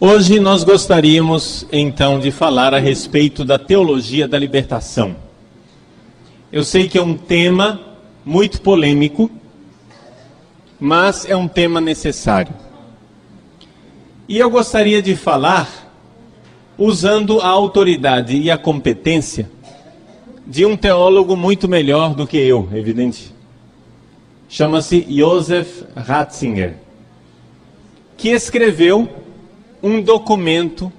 Hoje nós gostaríamos então de falar a respeito da teologia da libertação. Eu sei que é um tema muito polêmico, mas é um tema necessário. E eu gostaria de falar usando a autoridade e a competência de um teólogo muito melhor do que eu, evidente. Chama-se Joseph Ratzinger, que escreveu um documento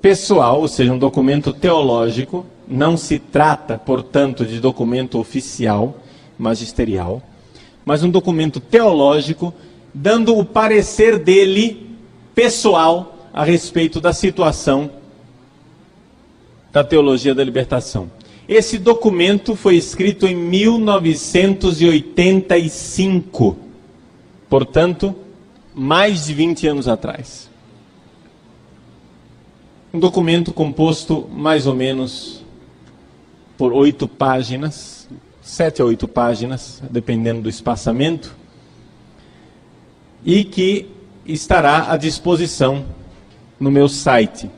pessoal, ou seja, um documento teológico, não se trata, portanto, de documento oficial, magisterial, mas um documento teológico dando o parecer dele pessoal a respeito da situação da teologia da libertação. Esse documento foi escrito em 1985. Portanto, mais de 20 anos atrás. Um documento composto mais ou menos por oito páginas, sete a oito páginas, dependendo do espaçamento, e que estará à disposição no meu site.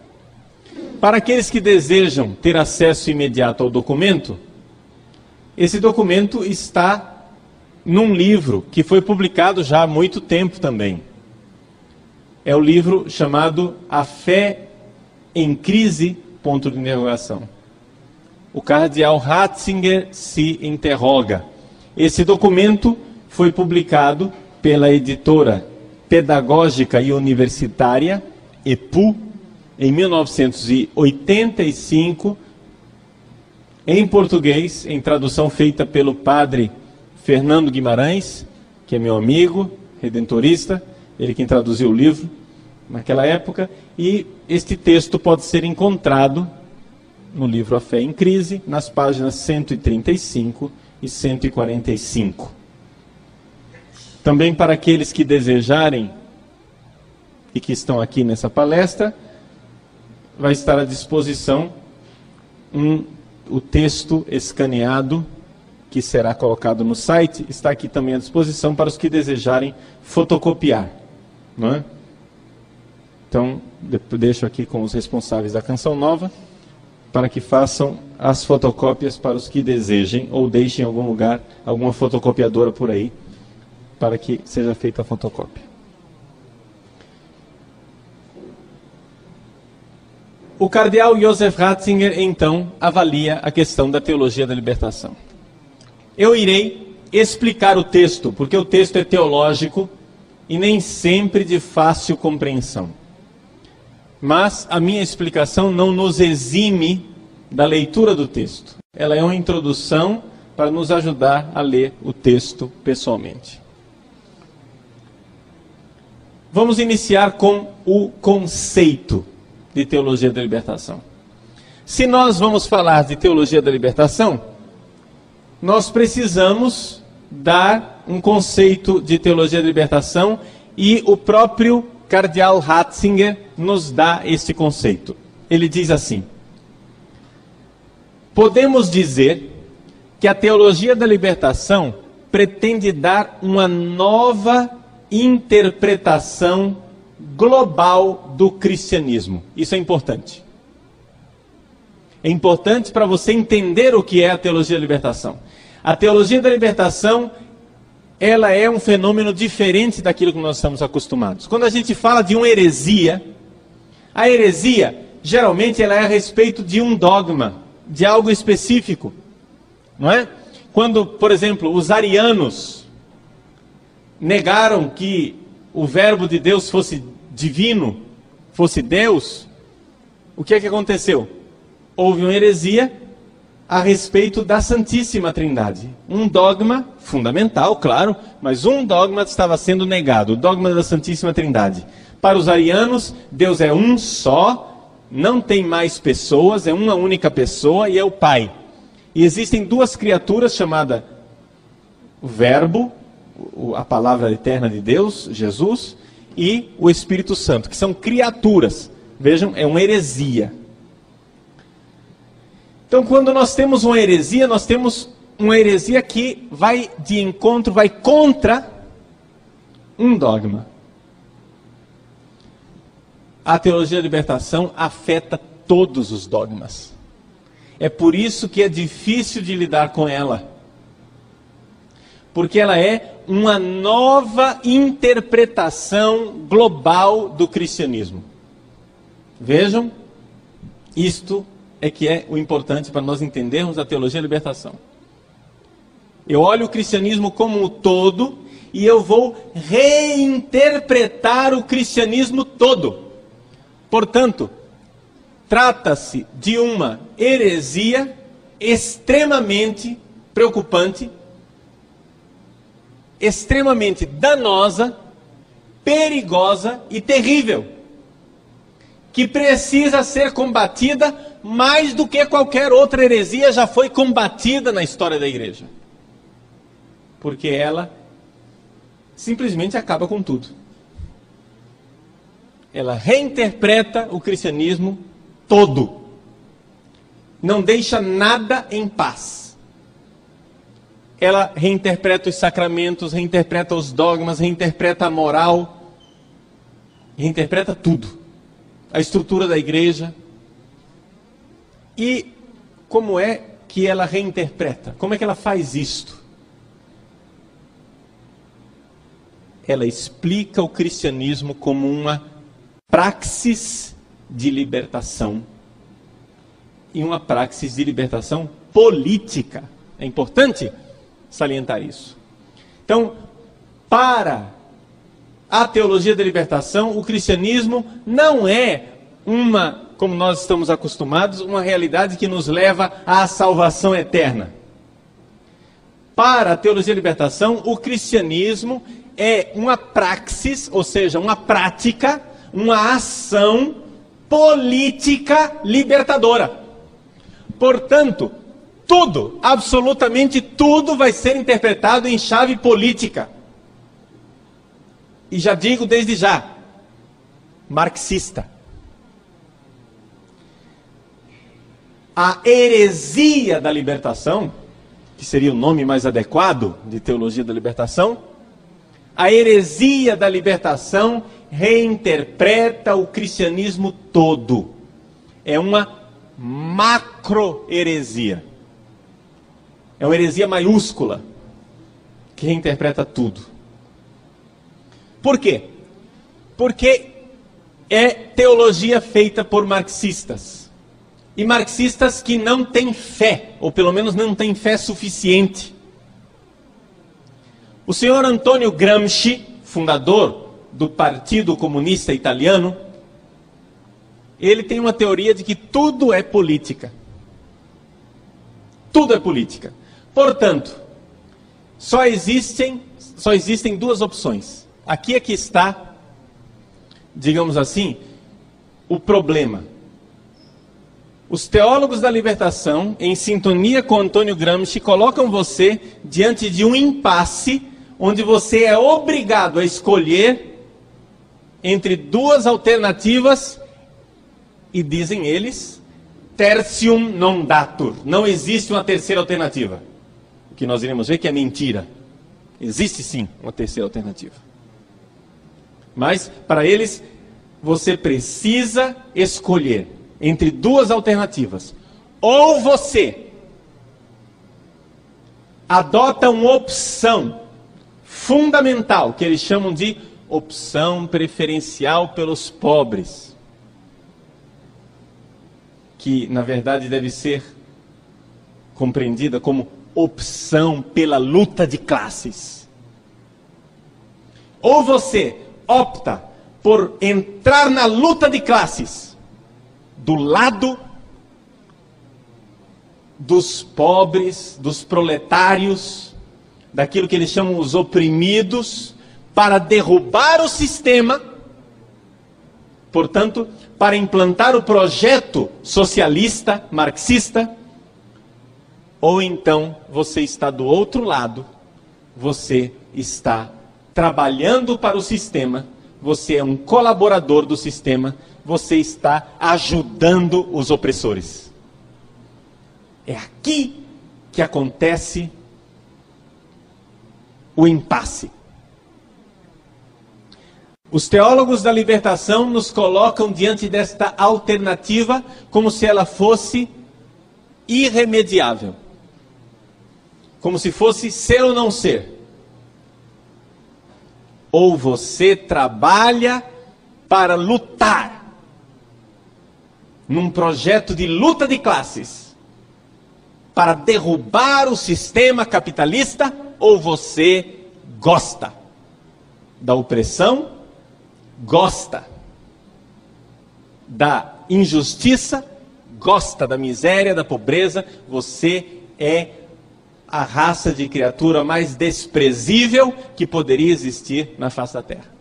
Para aqueles que desejam ter acesso imediato ao documento, esse documento está num livro que foi publicado já há muito tempo também é o livro chamado A Fé em Crise, ponto de interrogação. O cardeal Ratzinger se interroga. Esse documento foi publicado pela editora pedagógica e universitária, EPU, em 1985, em português, em tradução feita pelo padre Fernando Guimarães, que é meu amigo, redentorista, ele quem traduziu o livro naquela época, e este texto pode ser encontrado no livro A Fé em Crise, nas páginas 135 e 145. Também para aqueles que desejarem e que estão aqui nessa palestra, vai estar à disposição um, o texto escaneado que será colocado no site, está aqui também à disposição para os que desejarem fotocopiar. Não é? Então, deixo aqui com os responsáveis da Canção Nova para que façam as fotocópias para os que desejem ou deixem em algum lugar alguma fotocopiadora por aí para que seja feita a fotocópia. O cardeal Josef Ratzinger então avalia a questão da teologia da libertação. Eu irei explicar o texto, porque o texto é teológico e nem sempre de fácil compreensão. Mas a minha explicação não nos exime da leitura do texto. Ela é uma introdução para nos ajudar a ler o texto pessoalmente. Vamos iniciar com o conceito de teologia da libertação. Se nós vamos falar de teologia da libertação, nós precisamos dar um conceito de teologia da libertação e o próprio cardeal Ratzinger nos dá este conceito. Ele diz assim: Podemos dizer que a teologia da libertação pretende dar uma nova interpretação global do cristianismo. Isso é importante. É importante para você entender o que é a teologia da libertação. A teologia da libertação ela é um fenômeno diferente daquilo que nós estamos acostumados. Quando a gente fala de uma heresia, a heresia geralmente ela é a respeito de um dogma, de algo específico, não é? Quando, por exemplo, os arianos negaram que o verbo de Deus fosse divino, fosse Deus, o que é que aconteceu? Houve uma heresia a respeito da Santíssima Trindade. Um dogma fundamental, claro, mas um dogma estava sendo negado, o dogma da Santíssima Trindade. Para os arianos, Deus é um só, não tem mais pessoas, é uma única pessoa e é o Pai. E existem duas criaturas chamadas o Verbo, a palavra eterna de Deus, Jesus, e o Espírito Santo, que são criaturas. Vejam, é uma heresia. Então, quando nós temos uma heresia, nós temos uma heresia que vai de encontro, vai contra um dogma. a teologia da libertação afeta todos os dogmas. É por isso que é difícil de lidar com ela. Porque ela é uma nova interpretação global do cristianismo. Vejam, isto é que é o importante para nós entendermos a teologia da libertação. Eu olho o cristianismo como um todo e eu vou reinterpretar o cristianismo todo. Portanto, trata-se de uma heresia extremamente preocupante, extremamente danosa, perigosa e terrível, que precisa ser combatida mais do que qualquer outra heresia já foi combatida na história da igreja. Porque ela simplesmente acaba com tudo. Ela reinterpreta o cristianismo todo. Não deixa nada em paz. Ela reinterpreta os sacramentos, reinterpreta os dogmas, reinterpreta a moral, reinterpreta tudo. A estrutura da igreja. E como é que ela reinterpreta? Como é que ela faz isto? Ela explica o cristianismo como uma praxis de libertação e uma praxis de libertação política. É importante salientar isso. Então, para a teologia da libertação, o cristianismo não é uma, como nós estamos acostumados, uma realidade que nos leva à salvação eterna. Para a teologia da libertação, o cristianismo é uma praxis, ou seja, uma prática, uma ação política libertadora. Portanto, tudo, absolutamente tudo vai ser interpretado em chave política. E já digo desde já, marxista. A heresia da libertação, que seria o nome mais adequado de teologia da libertação, a heresia da libertação reinterpreta o cristianismo todo. É uma macro-heresia. É uma heresia maiúscula que reinterpreta tudo. Por quê? Porque é teologia feita por marxistas. E marxistas que não têm fé, ou pelo menos não têm fé suficiente. O senhor Antônio Gramsci, fundador do Partido Comunista Italiano, ele tem uma teoria de que tudo é política. Tudo é política. Portanto, só existem, só existem duas opções. Aqui é que está, digamos assim, o problema. Os teólogos da libertação, em sintonia com Antônio Gramsci, colocam você diante de um impasse onde você é obrigado a escolher entre duas alternativas e dizem eles, tertium non datur. Não existe uma terceira alternativa. O que nós iremos ver que é mentira. Existe sim uma terceira alternativa. Mas para eles você precisa escolher entre duas alternativas. Ou você adota uma opção fundamental que eles chamam de opção preferencial pelos pobres, que na verdade deve ser compreendida como opção pela luta de classes. Ou você opta por entrar na luta de classes do lado dos pobres, dos proletários, daquilo que eles chamam os oprimidos, para derrubar o sistema, portanto, para implantar o projeto socialista, marxista, ou então você está do outro lado, você está trabalhando para o sistema, você é um colaborador do sistema, você está ajudando os opressores. É aqui que acontece o impasse. Os teólogos da libertação nos colocam diante desta alternativa como se ela fosse irremediável. Como se fosse ser ou não ser. Ou você trabalha para lutar num projeto de luta de classes para derrubar o sistema capitalista, ou você gosta da opressão, gosta da injustiça, gosta da miséria, da pobreza, você é a raça de criatura mais desprezível que poderia existir na face da terra.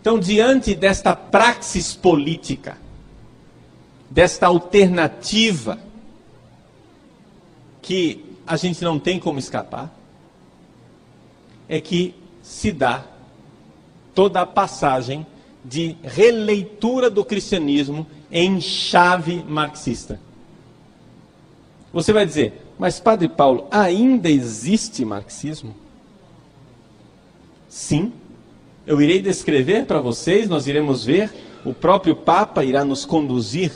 Então, diante desta praxis política, desta alternativa que a gente não tem como escapar, é que se dá toda a passagem de releitura do cristianismo em chave marxista. Você vai dizer, mas Padre Paulo, ainda existe marxismo? Sim. Eu irei descrever para vocês, nós iremos ver, o próprio Papa irá nos conduzir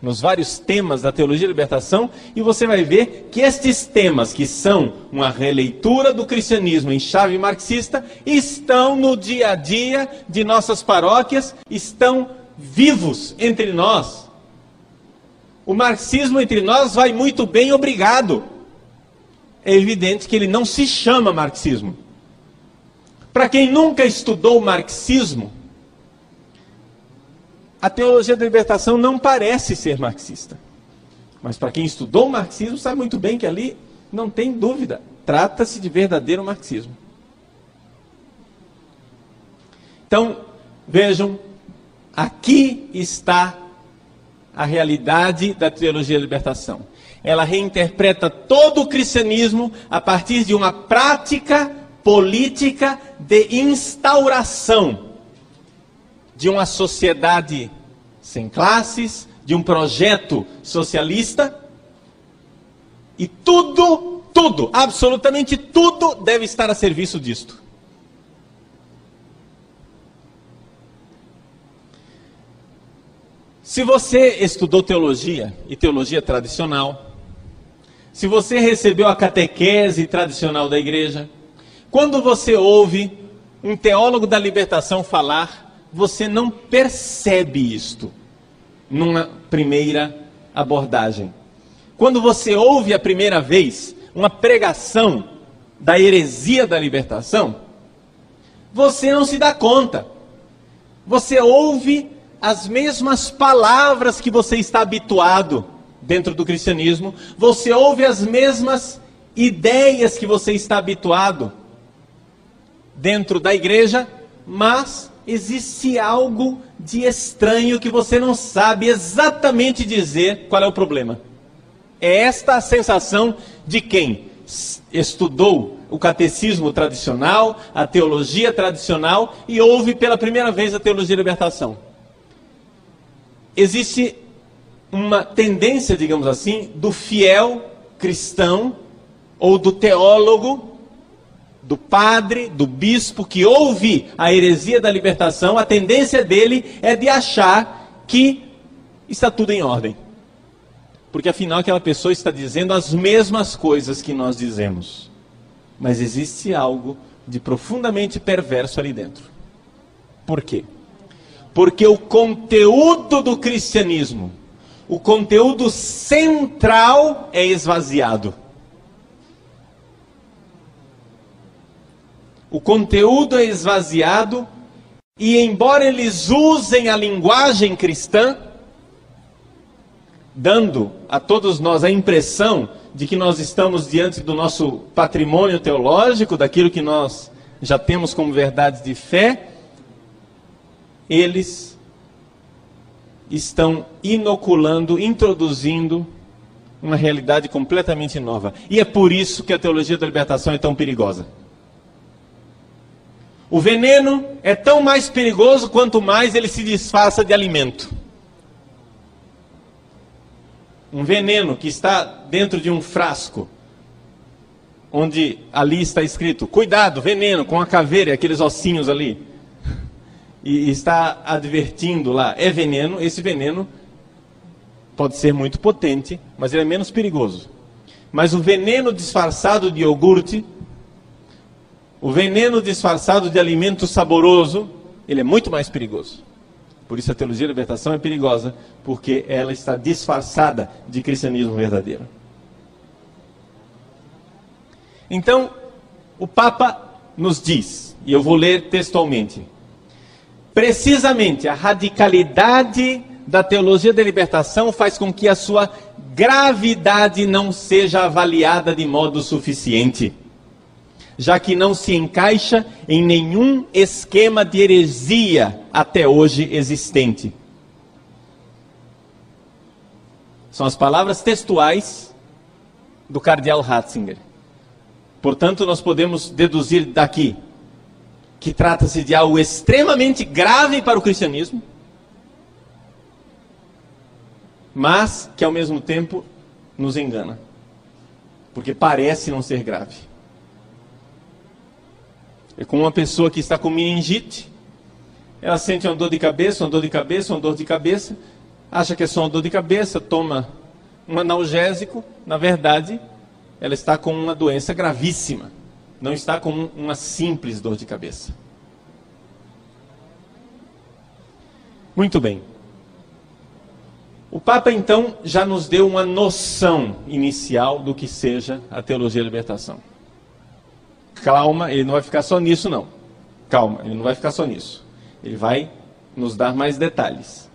nos vários temas da teologia da libertação, e você vai ver que estes temas, que são uma releitura do cristianismo em chave marxista, estão no dia a dia de nossas paróquias, estão vivos entre nós. O marxismo entre nós vai muito bem, obrigado. É evidente que ele não se chama marxismo. Para quem nunca estudou marxismo, a teologia da libertação não parece ser marxista. Mas para quem estudou marxismo, sabe muito bem que ali não tem dúvida. Trata-se de verdadeiro marxismo. Então, vejam, aqui está a realidade da teologia da libertação. Ela reinterpreta todo o cristianismo a partir de uma prática política de instauração de uma sociedade sem classes, de um projeto socialista. E tudo, tudo, absolutamente tudo deve estar a serviço disto. Se você estudou teologia e teologia tradicional, se você recebeu a catequese tradicional da igreja, quando você ouve um teólogo da libertação falar você não percebe isto numa primeira abordagem. Quando você ouve a primeira vez uma pregação da heresia da libertação, você não se dá conta. Você ouve as mesmas palavras que você está habituado dentro do cristianismo, você ouve as mesmas ideias que você está habituado dentro da igreja, mas existe algo de estranho que você não sabe exatamente dizer qual é o problema. É esta a sensação de quem estudou o catecismo tradicional, a teologia tradicional e ouve pela primeira vez a teologia da libertação. Existe uma tendência, digamos assim, do fiel cristão ou do teólogo do padre, do bispo que ouve a heresia da libertação, a tendência dele é de achar que está tudo em ordem. Porque afinal aquela pessoa está dizendo as mesmas coisas que nós dizemos. Mas existe algo de profundamente perverso ali dentro. Por quê? Porque o conteúdo do cristianismo, o conteúdo central é esvaziado. o conteúdo é esvaziado e, embora eles usem a linguagem cristã, dando a todos nós a impressão de que nós estamos diante do nosso patrimônio teológico, daquilo que nós já temos como verdades de fé, eles estão inoculando, introduzindo uma realidade completamente nova. E é por isso que a teologia da libertação é tão perigosa. O veneno é tão mais perigoso quanto mais ele se disfarça de alimento. Um veneno que está dentro de um frasco, onde ali está escrito: cuidado, veneno, com a caveira e aqueles ossinhos ali. E está advertindo lá: é veneno, esse veneno pode ser muito potente, mas ele é menos perigoso. Mas o veneno disfarçado de iogurte, o veneno disfarçado de alimento saboroso, ele é muito mais perigoso. Por isso a teologia da libertação é perigosa, porque ela está disfarçada de cristianismo verdadeiro. Então, o Papa nos diz, e eu vou ler textualmente, precisamente a radicalidade da teologia da libertação faz com que a sua gravidade não seja avaliada de modo suficiente, já que não se encaixa em nenhum esquema de heresia até hoje existente. São as palavras textuais do cardeal Ratzinger. Portanto, nós podemos deduzir daqui que trata-se de algo extremamente grave para o cristianismo mas que ao mesmo tempo nos engana, porque parece não ser grave. É como uma pessoa que está com meningite, ela sente uma dor de cabeça, uma dor de cabeça, uma dor de cabeça, acha que é só uma dor de cabeça, toma um analgésico, na verdade, ela está com uma doença gravíssima, não está com uma simples dor de cabeça. Muito bem. O Papa então já nos deu uma noção inicial do que seja a teologia da libertação. Calma, ele não vai ficar só nisso, não. Calma, ele não vai ficar só nisso. Ele vai nos dar mais detalhes.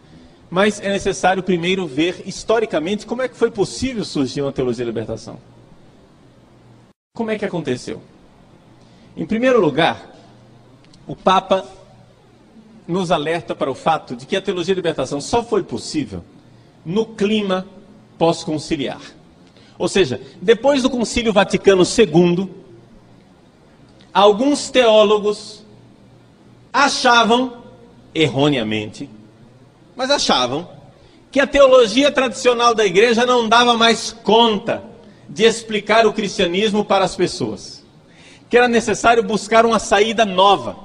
Mas é necessário primeiro ver historicamente como é que foi possível surgir uma teologia da libertação. Como é que aconteceu? Em primeiro lugar, o Papa nos alerta para o fato de que a teologia da libertação só foi possível no clima pós-conciliar. Ou seja, depois do Concílio Vaticano II, alguns teólogos achavam, erroneamente, mas achavam, que a teologia tradicional da igreja não dava mais conta de explicar o cristianismo para as pessoas. Que era necessário buscar uma saída nova,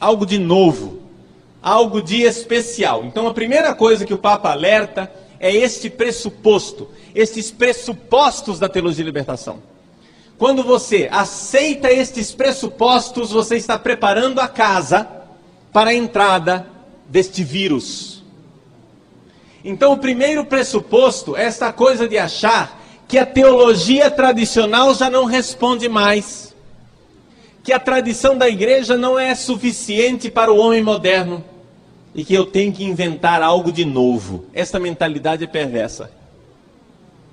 algo de novo algo de especial. Então a primeira coisa que o Papa alerta é este pressuposto, estes pressupostos da teologia de libertação. Quando você aceita estes pressupostos, você está preparando a casa para a entrada deste vírus. Então, o primeiro pressuposto é esta coisa de achar que a teologia tradicional já não responde mais, que a tradição da igreja não é suficiente para o homem moderno e que eu tenho que inventar algo de novo. Essa mentalidade é perversa.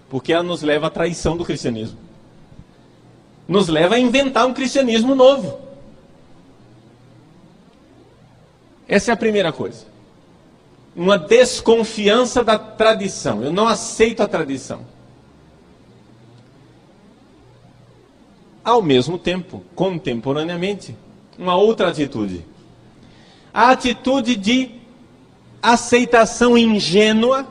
Porque ela nos leva à traição do cristianismo. Nos leva a inventar um cristianismo novo. Essa é a primeira coisa. Uma desconfiança da tradição. Eu não aceito a tradição. Ao mesmo tempo, contemporaneamente, uma outra atitude a atitude de aceitação ingênua,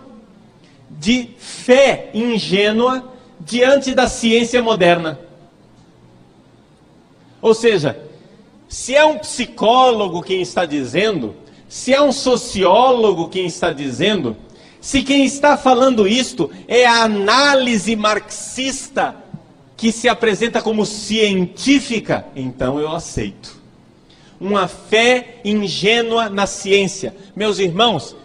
de fé ingênua diante da ciência moderna. Ou seja, se é um psicólogo quem está dizendo, se é um sociólogo quem está dizendo, se quem está falando isto é a análise marxista que se apresenta como científica, então eu aceito uma fé ingênua na ciência. Meus irmãos,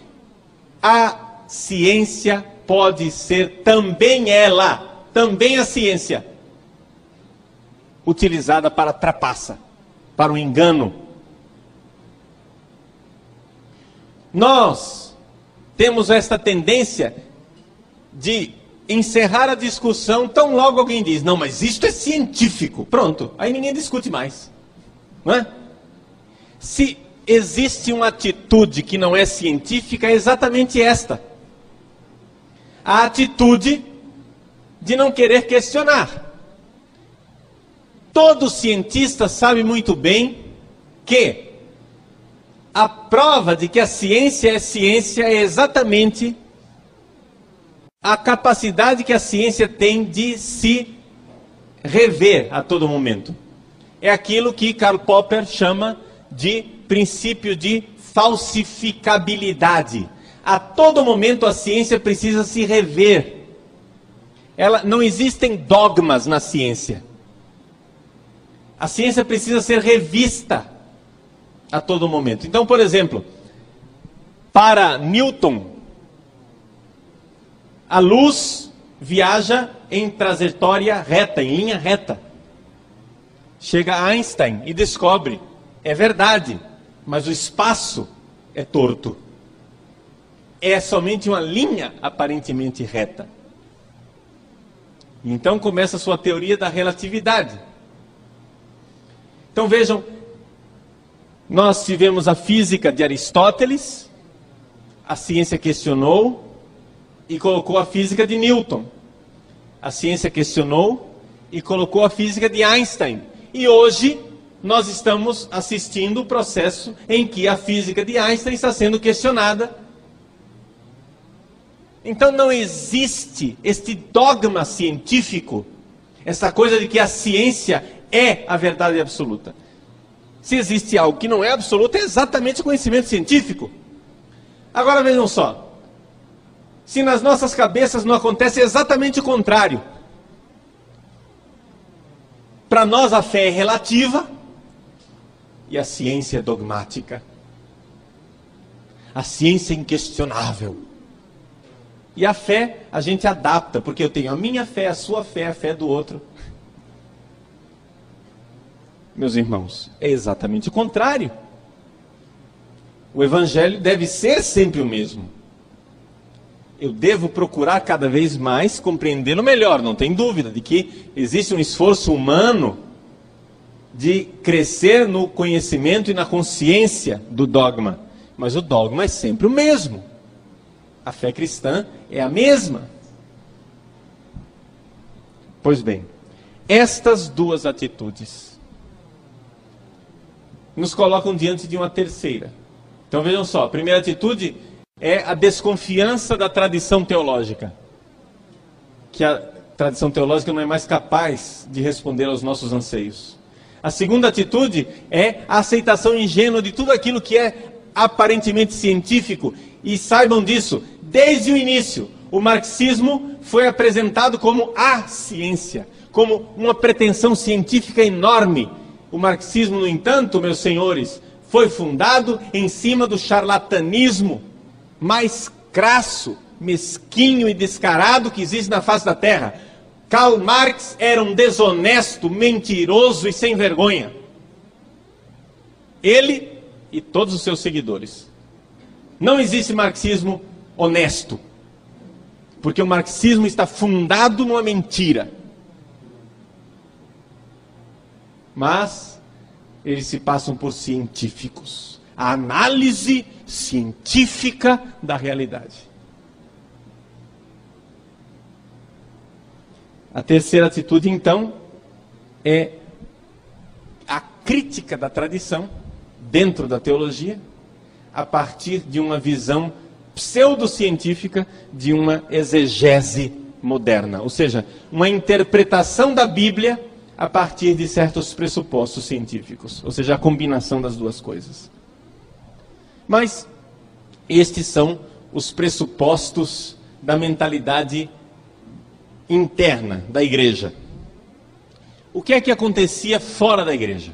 a ciência pode ser também ela, também a ciência, utilizada para trapaça, para o engano. Nós temos esta tendência de encerrar a discussão tão logo alguém diz: não, mas isto é científico. Pronto, aí ninguém discute mais. Não é? Se existe uma atitude que não é científica, é exatamente esta: a atitude de não querer questionar. Todo cientista sabe muito bem que a prova de que a ciência é ciência é exatamente a capacidade que a ciência tem de se rever a todo momento. É aquilo que Karl Popper chama de princípio de falsificabilidade. A todo momento a ciência precisa se rever. Ela, não existem dogmas na ciência. A ciência precisa ser revista a todo momento. Então, por exemplo, para Newton, a luz viaja em trajetória reta, em linha reta. Chega Einstein e descobre, é verdade, mas o espaço é torto. É somente uma linha aparentemente reta. Então começa a sua teoria da relatividade. Então vejam, nós tivemos a física de Aristóteles, a ciência questionou e colocou a física de Newton. A ciência questionou e colocou a física de Einstein. E hoje nós estamos assistindo o processo em que a física de Einstein está sendo questionada. Então não existe este dogma científico, essa coisa de que a ciência é a verdade absoluta. Se existe algo que não é absoluto, é exatamente o conhecimento científico. Agora vejam só. Se nas nossas cabeças não acontece exatamente o contrário. Para nós a fé é relativa e a ciência é dogmática. A ciência é inquestionável. E a fé a gente adapta, porque eu tenho a minha fé, a sua fé, a fé do outro meus irmãos, é exatamente o contrário. O evangelho deve ser sempre o mesmo. Eu devo procurar cada vez mais compreendê-lo melhor, não tem dúvida de que existe um esforço humano de crescer no conhecimento e na consciência do dogma, mas o dogma é sempre o mesmo. A fé cristã é a mesma. Pois bem, estas duas atitudes nos colocam diante de uma terceira. Então vejam só, primeira atitude é a desconfiança da tradição teológica. Que a tradição teológica não é mais capaz de responder aos nossos anseios. A segunda atitude é a aceitação ingênua de tudo aquilo que é aparentemente científico. E saibam disso, desde o início, o marxismo foi apresentado como a ciência, como uma pretensão científica enorme o marxismo, no entanto, meus senhores, foi fundado em cima do charlatanismo mais crasso, mesquinho e descarado que existe na face da terra. Karl Marx era um desonesto, mentiroso e sem vergonha. Ele e todos os seus seguidores. Não existe marxismo honesto, porque o marxismo está fundado numa mentira. mas eles se passam por científicos. A análise científica da realidade. A terceira atitude, então, é a crítica da tradição dentro da teologia, a partir de uma visão pseudocientífica de uma exegese moderna, ou seja, uma interpretação da Bíblia a partir de certos pressupostos científicos, ou seja, a combinação das duas coisas. Mas estes são os pressupostos da mentalidade interna da igreja. O que é que acontecia fora da igreja?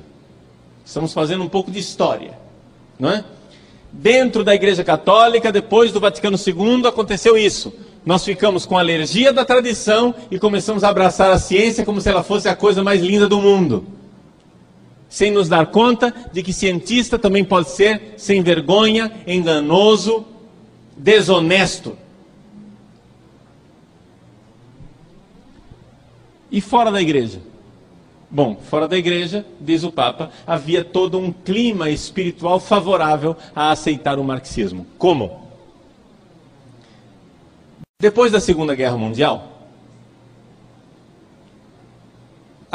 Estamos fazendo um pouco de história, não é? Dentro da Igreja Católica, depois do Vaticano II, aconteceu isso nós ficamos com alergia da tradição e começamos a abraçar a ciência como se ela fosse a coisa mais linda do mundo. Sem nos dar conta de que cientista também pode ser sem vergonha, enganoso, desonesto. E fora da igreja? Bom, fora da igreja, diz o Papa, havia todo um clima espiritual favorável a aceitar o marxismo. Como? Depois da Segunda Guerra Mundial,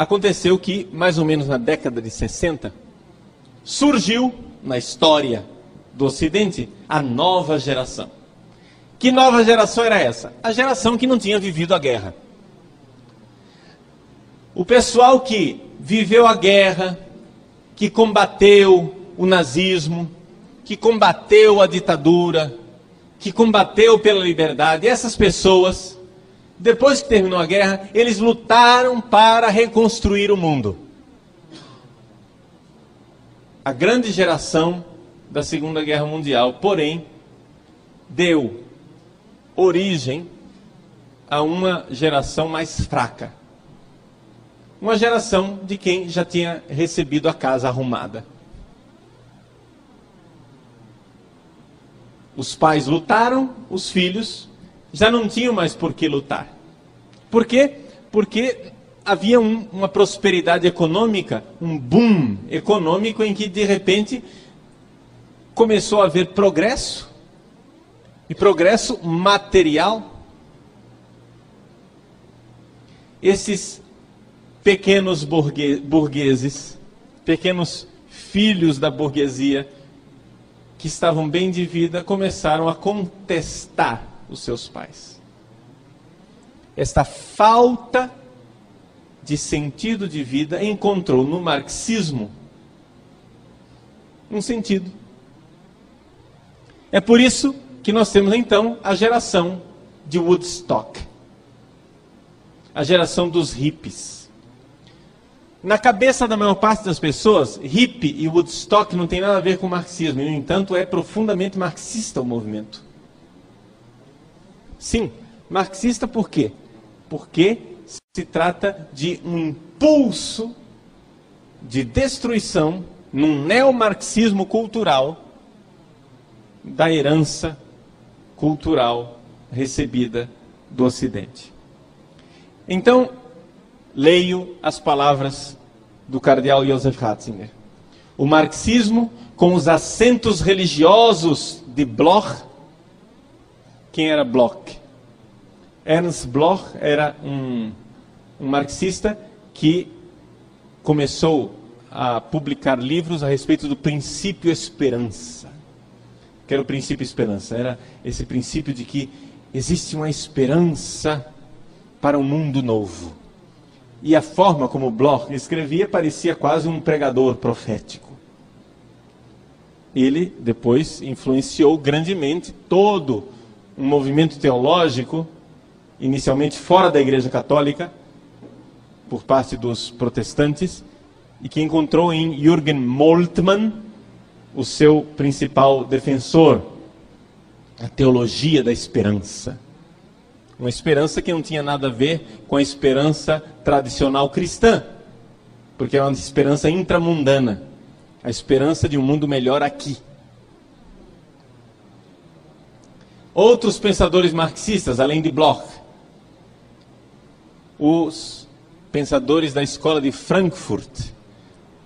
aconteceu que, mais ou menos na década de 60, surgiu na história do Ocidente a nova geração. Que nova geração era essa? A geração que não tinha vivido a guerra. O pessoal que viveu a guerra, que combateu o nazismo, que combateu a ditadura, que combateu pela liberdade, essas pessoas, depois que terminou a guerra, eles lutaram para reconstruir o mundo. A grande geração da Segunda Guerra Mundial, porém, deu origem a uma geração mais fraca. Uma geração de quem já tinha recebido a casa arrumada. Os pais lutaram, os filhos já não tinham mais por que lutar. Por quê? Porque havia um, uma prosperidade econômica, um boom econômico em que de repente começou a haver progresso e progresso material. Esses pequenos burgueses, pequenos filhos da burguesia, que estavam bem de vida, começaram a contestar os seus pais. Esta falta de sentido de vida encontrou no marxismo um sentido. É por isso que nós temos então a geração de Woodstock a geração dos hippies. Na cabeça da maior parte das pessoas, hippie e Woodstock não tem nada a ver com marxismo, e, no entanto, é profundamente marxista o movimento. Sim, marxista por quê? Porque se trata de um impulso de destruição num neomarxismo cultural da herança cultural recebida do Ocidente. Então, leio as palavras do cardeal Josef Ratzinger. O marxismo, com os acentos religiosos de Bloch, quem era Bloch? Ernst Bloch era um, um marxista que começou a publicar livros a respeito do princípio esperança. Que era o princípio esperança? Era esse princípio de que existe uma esperança para um mundo novo e a forma como Bloch escrevia parecia quase um pregador profético. Ele depois influenciou grandemente todo um movimento teológico, inicialmente fora da Igreja Católica, por parte dos protestantes, e que encontrou em Jürgen Moltmann o seu principal defensor, a teologia da esperança. Uma esperança que não tinha nada a ver com a esperança tradicional cristã, porque é uma esperança intramundana a esperança de um mundo melhor aqui. Outros pensadores marxistas, além de Bloch, os pensadores da escola de Frankfurt,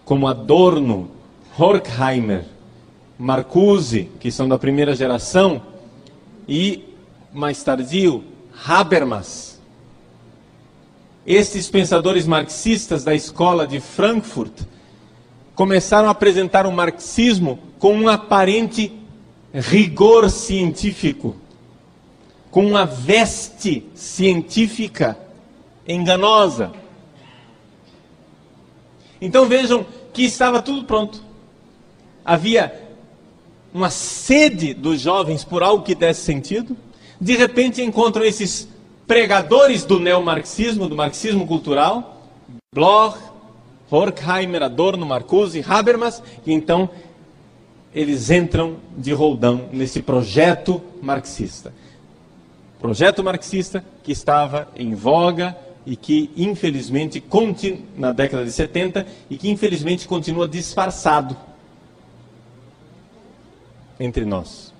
como Adorno, Horkheimer, Marcuse, que são da primeira geração, e mais tardio, Habermas. Estes pensadores marxistas da escola de Frankfurt começaram a apresentar o marxismo com um aparente rigor científico, com uma veste científica enganosa. Então vejam que estava tudo pronto. Havia uma sede dos jovens por algo que desse sentido de repente encontram esses pregadores do neomarxismo, do marxismo cultural, Bloch, Horkheimer, Adorno, Marcuse, Habermas, e então eles entram de roldão nesse projeto marxista. Projeto marxista que estava em voga e que infelizmente na década de 70 e que infelizmente continua disfarçado entre nós.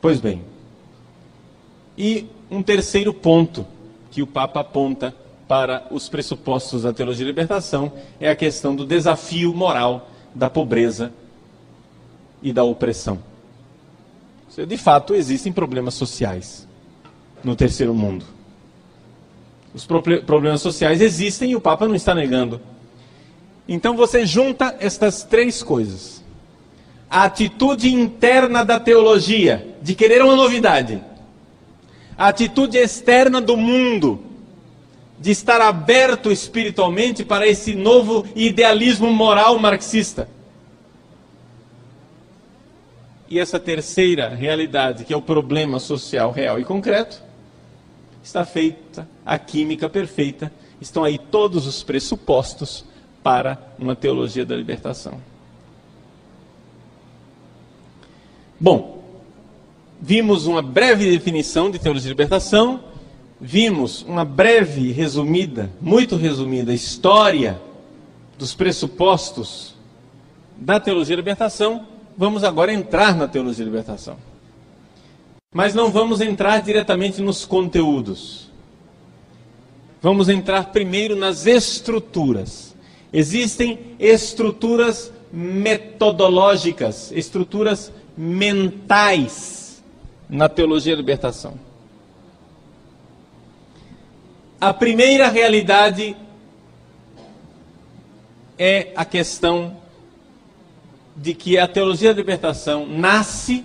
Pois bem, e um terceiro ponto que o Papa aponta para os pressupostos da teologia de libertação é a questão do desafio moral da pobreza e da opressão. De fato, existem problemas sociais no terceiro mundo. Os problemas sociais existem e o Papa não está negando. Então você junta estas três coisas a atitude interna da teologia, de querer uma novidade, a atitude externa do mundo, de estar aberto espiritualmente para esse novo idealismo moral marxista. E essa terceira realidade, que é o problema social real e concreto, está feita a química perfeita, estão aí todos os pressupostos para uma teologia da libertação. Bom, vimos uma breve definição de teologia de libertação, vimos uma breve, resumida, muito resumida, história dos pressupostos da teologia de libertação. Vamos agora entrar na teologia de libertação. Mas não vamos entrar diretamente nos conteúdos. Vamos entrar primeiro nas estruturas. Existem estruturas metodológicas, estruturas mentais na teologia da libertação. A primeira realidade é a questão de que a teologia da libertação nasce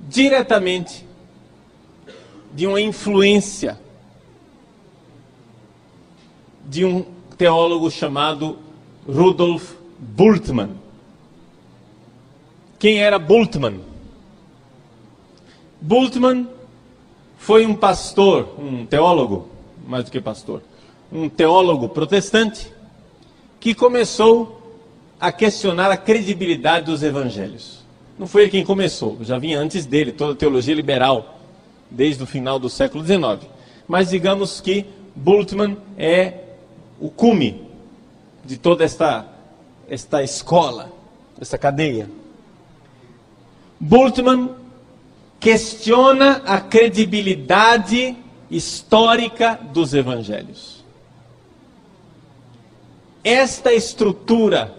diretamente de uma influência de um teólogo chamado Rudolf Bultmann. Quem era Bultmann? Bultmann foi um pastor, um teólogo, mais do que pastor, um teólogo protestante que começou a questionar a credibilidade dos evangelhos. Não foi ele quem começou, já vinha antes dele, toda a teologia liberal, desde o final do século XIX. Mas digamos que Bultmann é o cume de toda esta, esta escola, essa cadeia. Bultmann questiona a credibilidade histórica dos evangelhos. Esta estrutura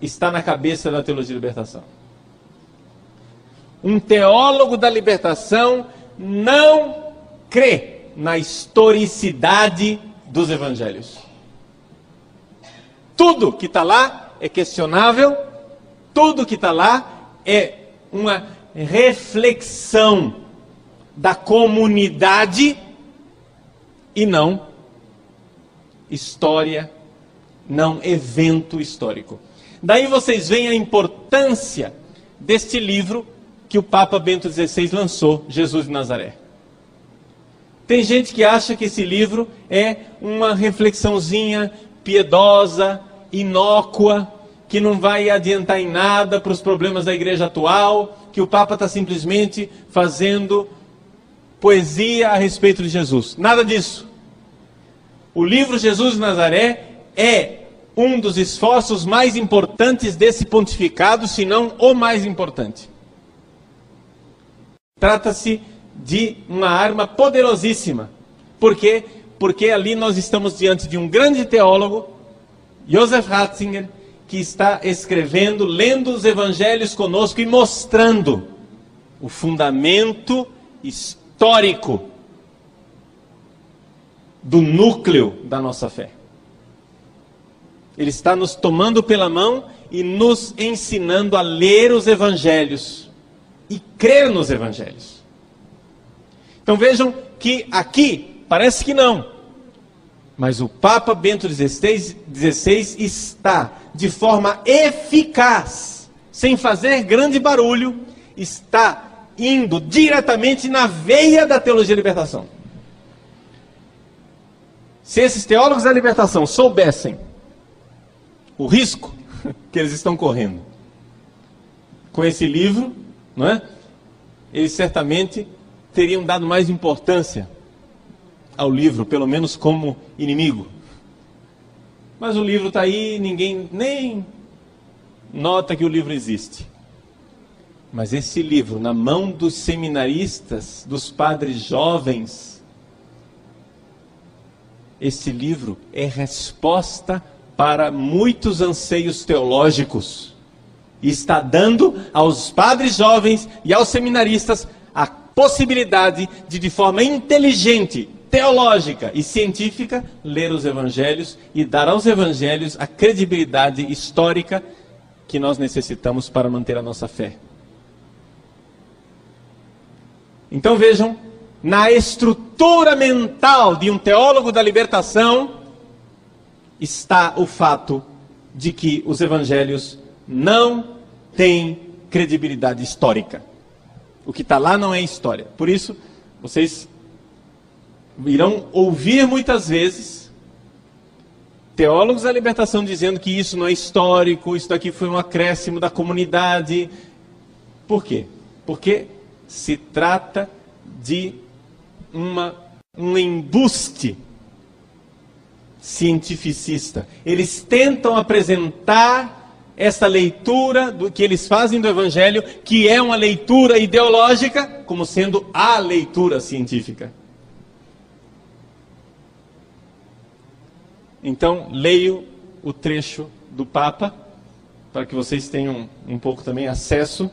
está na cabeça da teologia de libertação. Um teólogo da libertação não crê na historicidade dos evangelhos. Tudo que está lá é questionável, tudo que está lá é uma reflexão da comunidade e não história, não evento histórico. Daí vocês veem a importância deste livro que o Papa Bento XVI lançou, Jesus de Nazaré. Tem gente que acha que esse livro é uma reflexãozinha piedosa, inócua, que não vai adiantar em nada para os problemas da igreja atual, que o Papa está simplesmente fazendo poesia a respeito de Jesus. Nada disso. O livro Jesus de Nazaré é um dos esforços mais importantes desse pontificado, se não o mais importante. Trata-se de uma arma poderosíssima. Por quê? Porque ali nós estamos diante de um grande teólogo, Joseph Ratzinger, que está escrevendo, lendo os evangelhos conosco e mostrando o fundamento histórico do núcleo da nossa fé. Ele está nos tomando pela mão e nos ensinando a ler os evangelhos e crer nos evangelhos. Então vejam que aqui parece que não, mas o Papa Bento XVI, está de forma eficaz, sem fazer grande barulho, está indo diretamente na veia da teologia da libertação. Se esses teólogos da libertação soubessem o risco que eles estão correndo com esse livro, não é? Eles certamente teriam dado mais importância ao livro, pelo menos como inimigo. Mas o livro está aí, ninguém nem nota que o livro existe. Mas esse livro, na mão dos seminaristas, dos padres jovens, esse livro é resposta para muitos anseios teológicos. E está dando aos padres jovens e aos seminaristas a possibilidade de, de forma inteligente, teológica e científica, ler os evangelhos e dar aos evangelhos a credibilidade histórica que nós necessitamos para manter a nossa fé. Então vejam na estrutura mental de um teólogo da libertação está o fato de que os evangelhos não têm credibilidade histórica. O que está lá não é história. Por isso, vocês irão ouvir muitas vezes teólogos da libertação dizendo que isso não é histórico, isso daqui foi um acréscimo da comunidade. Por quê? Porque se trata de uma, um embuste cientificista. Eles tentam apresentar essa leitura do que eles fazem do Evangelho, que é uma leitura ideológica, como sendo a leitura científica. Então, leio o trecho do Papa, para que vocês tenham um pouco também acesso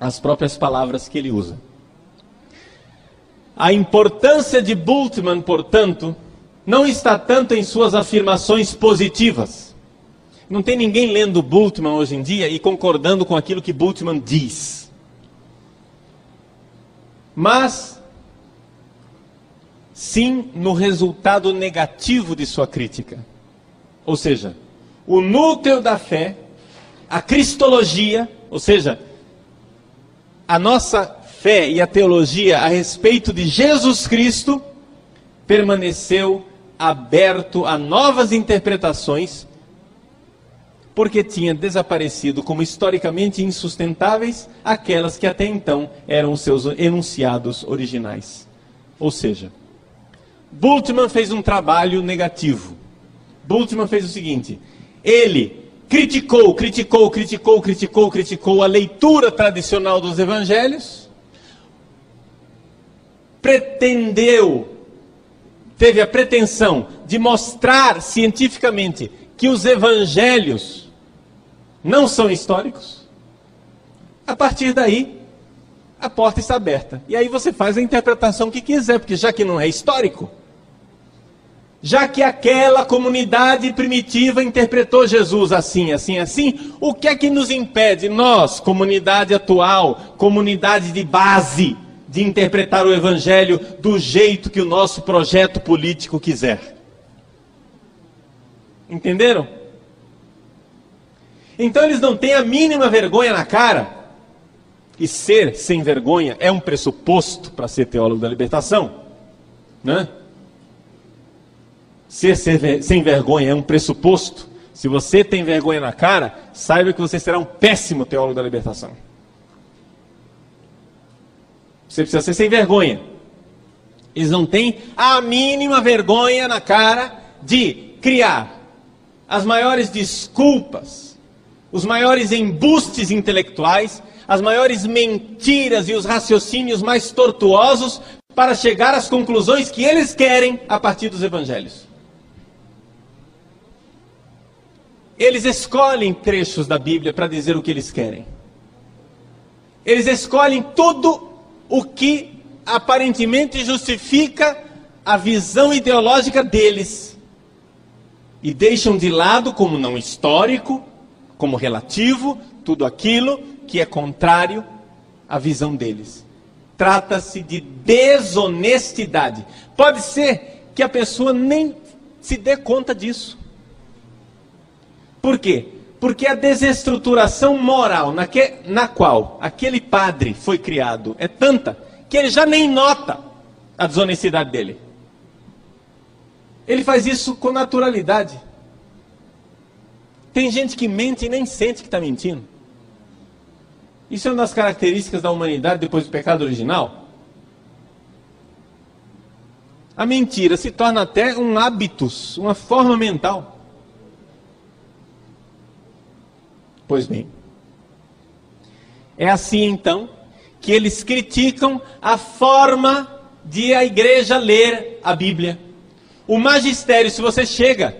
às próprias palavras que ele usa. A importância de Bultmann, portanto, não está tanto em suas afirmações positivas não tem ninguém lendo Bultmann hoje em dia e concordando com aquilo que Bultmann diz. Mas, sim no resultado negativo de sua crítica. Ou seja, o núcleo da fé, a cristologia, ou seja, a nossa fé e a teologia a respeito de Jesus Cristo, permaneceu aberto a novas interpretações porque tinha desaparecido como historicamente insustentáveis aquelas que até então eram seus enunciados originais. Ou seja, Bultmann fez um trabalho negativo. Bultmann fez o seguinte: ele criticou, criticou, criticou, criticou, criticou a leitura tradicional dos evangelhos, pretendeu, teve a pretensão de mostrar cientificamente que os evangelhos não são históricos, a partir daí a porta está aberta. E aí você faz a interpretação que quiser, porque já que não é histórico, já que aquela comunidade primitiva interpretou Jesus assim, assim, assim, o que é que nos impede, nós, comunidade atual, comunidade de base, de interpretar o Evangelho do jeito que o nosso projeto político quiser? Entenderam? Então eles não têm a mínima vergonha na cara. E ser sem vergonha é um pressuposto para ser teólogo da libertação. Né? Ser, sem vergonha é um pressuposto. Se você tem vergonha na cara, saiba que você será um péssimo teólogo da libertação. Você precisa ser sem vergonha. Eles não têm a mínima vergonha na cara de criar as maiores desculpas os maiores embustes intelectuais, as maiores mentiras e os raciocínios mais tortuosos para chegar às conclusões que eles querem a partir dos evangelhos. Eles escolhem trechos da Bíblia para dizer o que eles querem. Eles escolhem tudo o que aparentemente justifica a visão ideológica deles. E deixam de lado, como não histórico, como relativo tudo aquilo que é contrário à visão deles. Trata-se de desonestidade. Pode ser que a pessoa nem se dê conta disso. Por quê? Porque a desestruturação moral na, que, na qual aquele padre foi criado é tanta que ele já nem nota a desonestidade dele. Ele faz isso com naturalidade. Tem gente que mente e nem sente que está mentindo. Isso é uma das características da humanidade depois do pecado original. A mentira se torna até um hábitus, uma forma mental. Pois bem, é assim então que eles criticam a forma de a igreja ler a Bíblia. O magistério, se você chega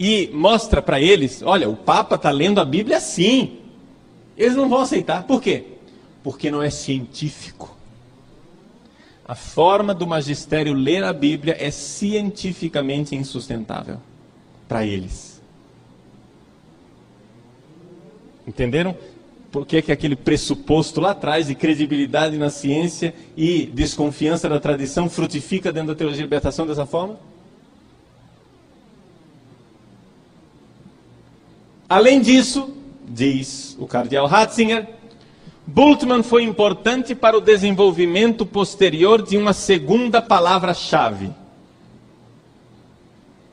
e mostra para eles: olha, o Papa está lendo a Bíblia assim. Eles não vão aceitar. Por quê? Porque não é científico. A forma do magistério ler a Bíblia é cientificamente insustentável para eles. Entenderam? por que, que aquele pressuposto lá atrás de credibilidade na ciência e desconfiança da tradição frutifica dentro da teologia de libertação dessa forma? Além disso, diz o cardeal Ratzinger, Bultmann foi importante para o desenvolvimento posterior de uma segunda palavra-chave.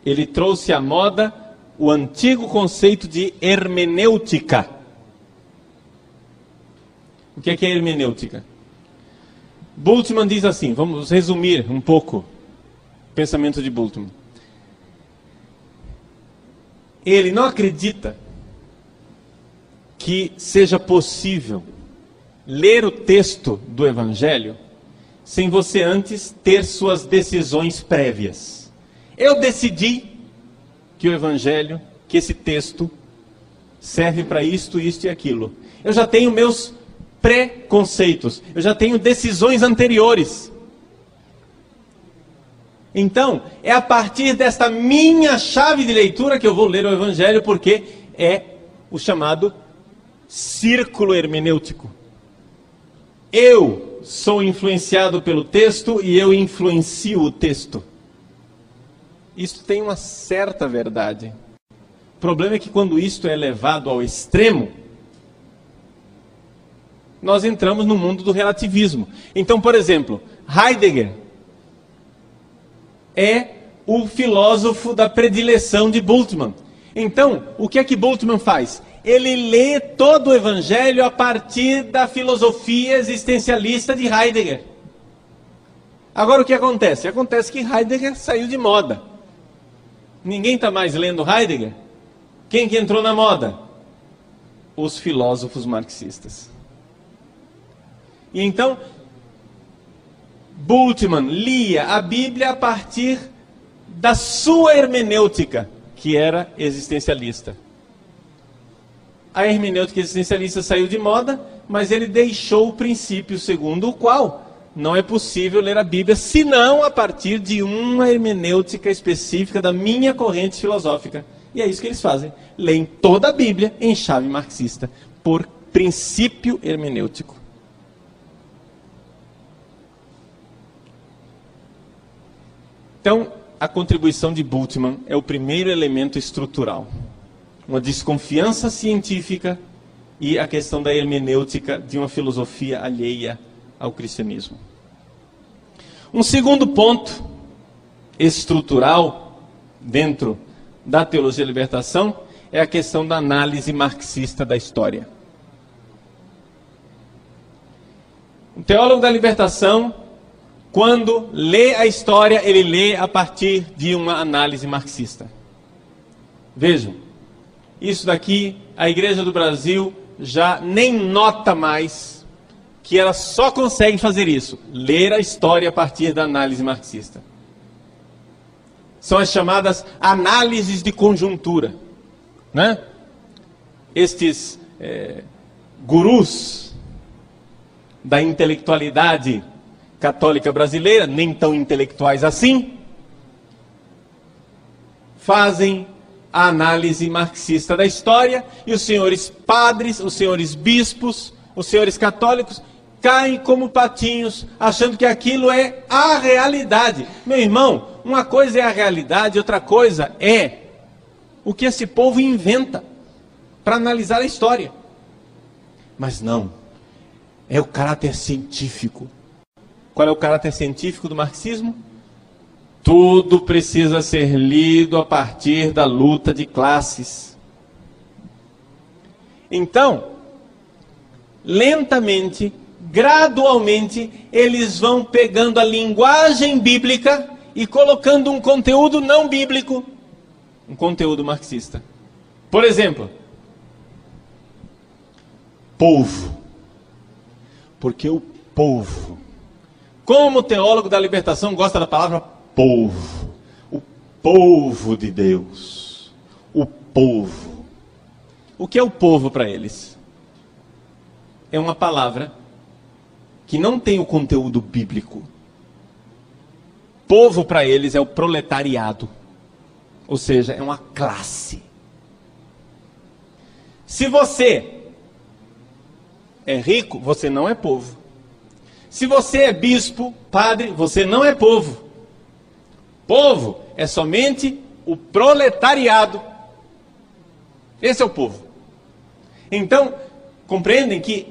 Ele trouxe à moda o antigo conceito de hermenêutica o que é, que é hermenêutica? Bultmann diz assim, vamos resumir um pouco o pensamento de Bultmann. Ele não acredita que seja possível ler o texto do Evangelho sem você antes ter suas decisões prévias. Eu decidi que o Evangelho, que esse texto serve para isto, isto e aquilo. Eu já tenho meus preconceitos, eu já tenho decisões anteriores. Então, é a partir desta minha chave de leitura que eu vou ler o Evangelho, porque é o chamado círculo hermenêutico. Eu sou influenciado pelo texto e eu influencio o texto. Isso tem uma certa verdade. O problema é que quando isto é levado ao extremo, nós entramos no mundo do relativismo. Então, por exemplo, Heidegger é o filósofo da predileção de Bultmann. Então, o que é que Bultmann faz? Ele lê todo o evangelho a partir da filosofia existencialista de Heidegger. Agora o que acontece? Acontece que Heidegger saiu de moda. Ninguém está mais lendo Heidegger. Quem que entrou na moda? Os filósofos marxistas. E então, Bultmann lia a Bíblia a partir da sua hermenêutica, que era existencialista. A hermenêutica existencialista saiu de moda, mas ele deixou o princípio segundo o qual não é possível ler a Bíblia senão a partir de uma hermenêutica específica da minha corrente filosófica. E é isso que eles fazem. Leem toda a Bíblia em chave marxista, por princípio hermenêutico. Então, a contribuição de Bultmann é o primeiro elemento estrutural. Uma desconfiança científica e a questão da hermenêutica de uma filosofia alheia ao cristianismo. Um segundo ponto estrutural dentro da teologia da libertação é a questão da análise marxista da história. O teólogo da libertação quando lê a história, ele lê a partir de uma análise marxista. Vejam, isso daqui a Igreja do Brasil já nem nota mais que ela só consegue fazer isso, ler a história a partir da análise marxista. São as chamadas análises de conjuntura, né? Estes é, gurus da intelectualidade católica brasileira, nem tão intelectuais assim, fazem a análise marxista da história e os senhores padres, os senhores bispos, os senhores católicos caem como patinhos, achando que aquilo é a realidade. Meu irmão, uma coisa é a realidade, outra coisa é o que esse povo inventa para analisar a história. Mas não, é o caráter científico qual é o caráter científico do marxismo? Tudo precisa ser lido a partir da luta de classes. Então, lentamente, gradualmente, eles vão pegando a linguagem bíblica e colocando um conteúdo não bíblico, um conteúdo marxista. Por exemplo, povo. Porque o povo como teólogo da libertação gosta da palavra povo. O povo de Deus. O povo. O que é o povo para eles? É uma palavra que não tem o conteúdo bíblico. Povo para eles é o proletariado. Ou seja, é uma classe. Se você é rico, você não é povo. Se você é bispo, padre, você não é povo. Povo é somente o proletariado. Esse é o povo. Então, compreendem que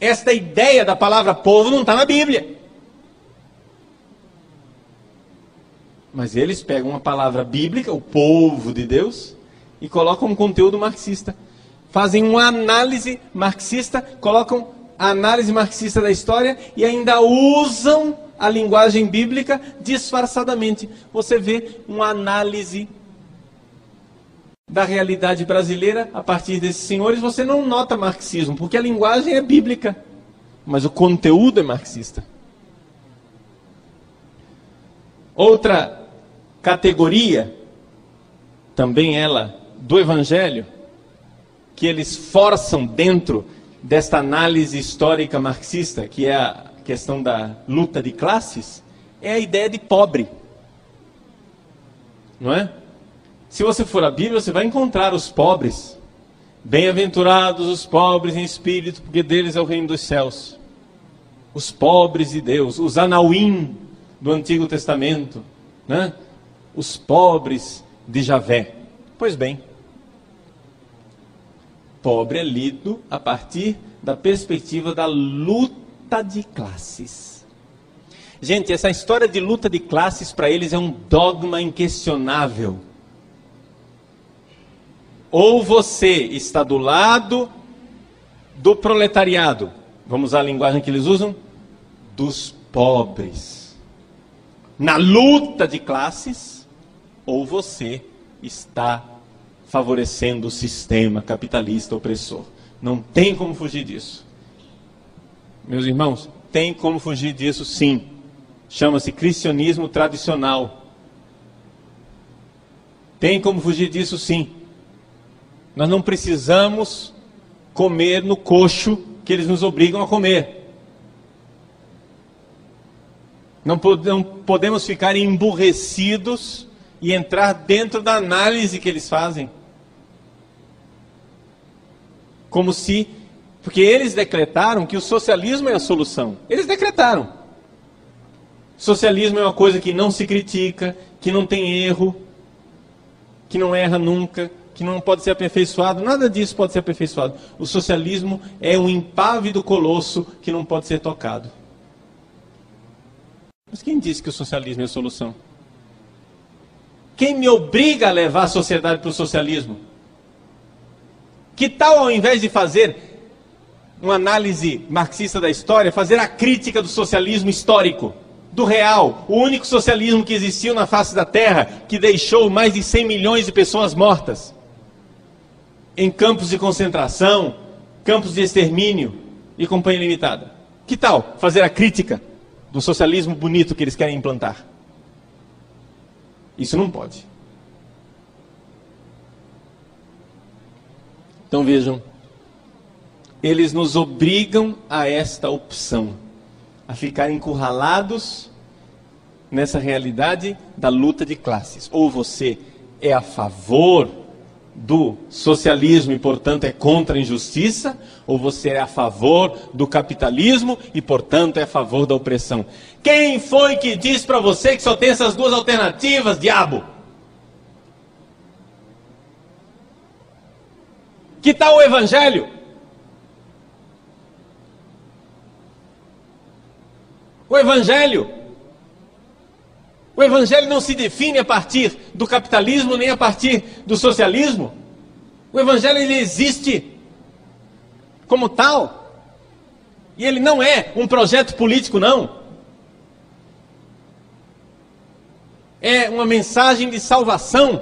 esta ideia da palavra povo não está na Bíblia. Mas eles pegam uma palavra bíblica, o povo de Deus, e colocam um conteúdo marxista. Fazem uma análise marxista, colocam a análise marxista da história e ainda usam a linguagem bíblica disfarçadamente. Você vê uma análise da realidade brasileira a partir desses senhores, você não nota marxismo, porque a linguagem é bíblica, mas o conteúdo é marxista. Outra categoria, também ela, do Evangelho, que eles forçam dentro desta análise histórica marxista, que é a questão da luta de classes, é a ideia de pobre. Não é? Se você for à Bíblia, você vai encontrar os pobres. Bem-aventurados os pobres em espírito, porque deles é o reino dos céus. Os pobres de Deus, os anauim do Antigo Testamento, né? os pobres de Javé. Pois bem, pobre é lido a partir da perspectiva da luta de classes. Gente, essa história de luta de classes para eles é um dogma inquestionável. Ou você está do lado do proletariado, vamos usar a linguagem que eles usam, dos pobres. Na luta de classes, ou você está favorecendo o sistema capitalista opressor. Não tem como fugir disso. Meus irmãos, tem como fugir disso sim. Chama-se cristianismo tradicional. Tem como fugir disso sim. Nós não precisamos comer no coxo que eles nos obrigam a comer. Não, podemos ficar emburrecidos e entrar dentro da análise que eles fazem. Como se. Porque eles decretaram que o socialismo é a solução. Eles decretaram. Socialismo é uma coisa que não se critica, que não tem erro, que não erra nunca, que não pode ser aperfeiçoado, nada disso pode ser aperfeiçoado. O socialismo é um impávido colosso que não pode ser tocado. Mas quem disse que o socialismo é a solução? Quem me obriga a levar a sociedade para o socialismo? Que tal, ao invés de fazer uma análise marxista da história, fazer a crítica do socialismo histórico? do real, o único socialismo que existiu na face da terra, que deixou mais de 100 milhões de pessoas mortas em campos de concentração, campos de extermínio e companhia limitada. Que tal fazer a crítica do socialismo bonito que eles querem implantar? Isso não pode. Então vejam, eles nos obrigam a esta opção, a ficar encurralados nessa realidade da luta de classes. Ou você é a favor do socialismo e, portanto, é contra a injustiça, ou você é a favor do capitalismo e, portanto, é a favor da opressão. Quem foi que disse para você que só tem essas duas alternativas, diabo? Que tal o evangelho? O evangelho o Evangelho não se define a partir do capitalismo nem a partir do socialismo. O Evangelho ele existe como tal. E ele não é um projeto político, não. É uma mensagem de salvação.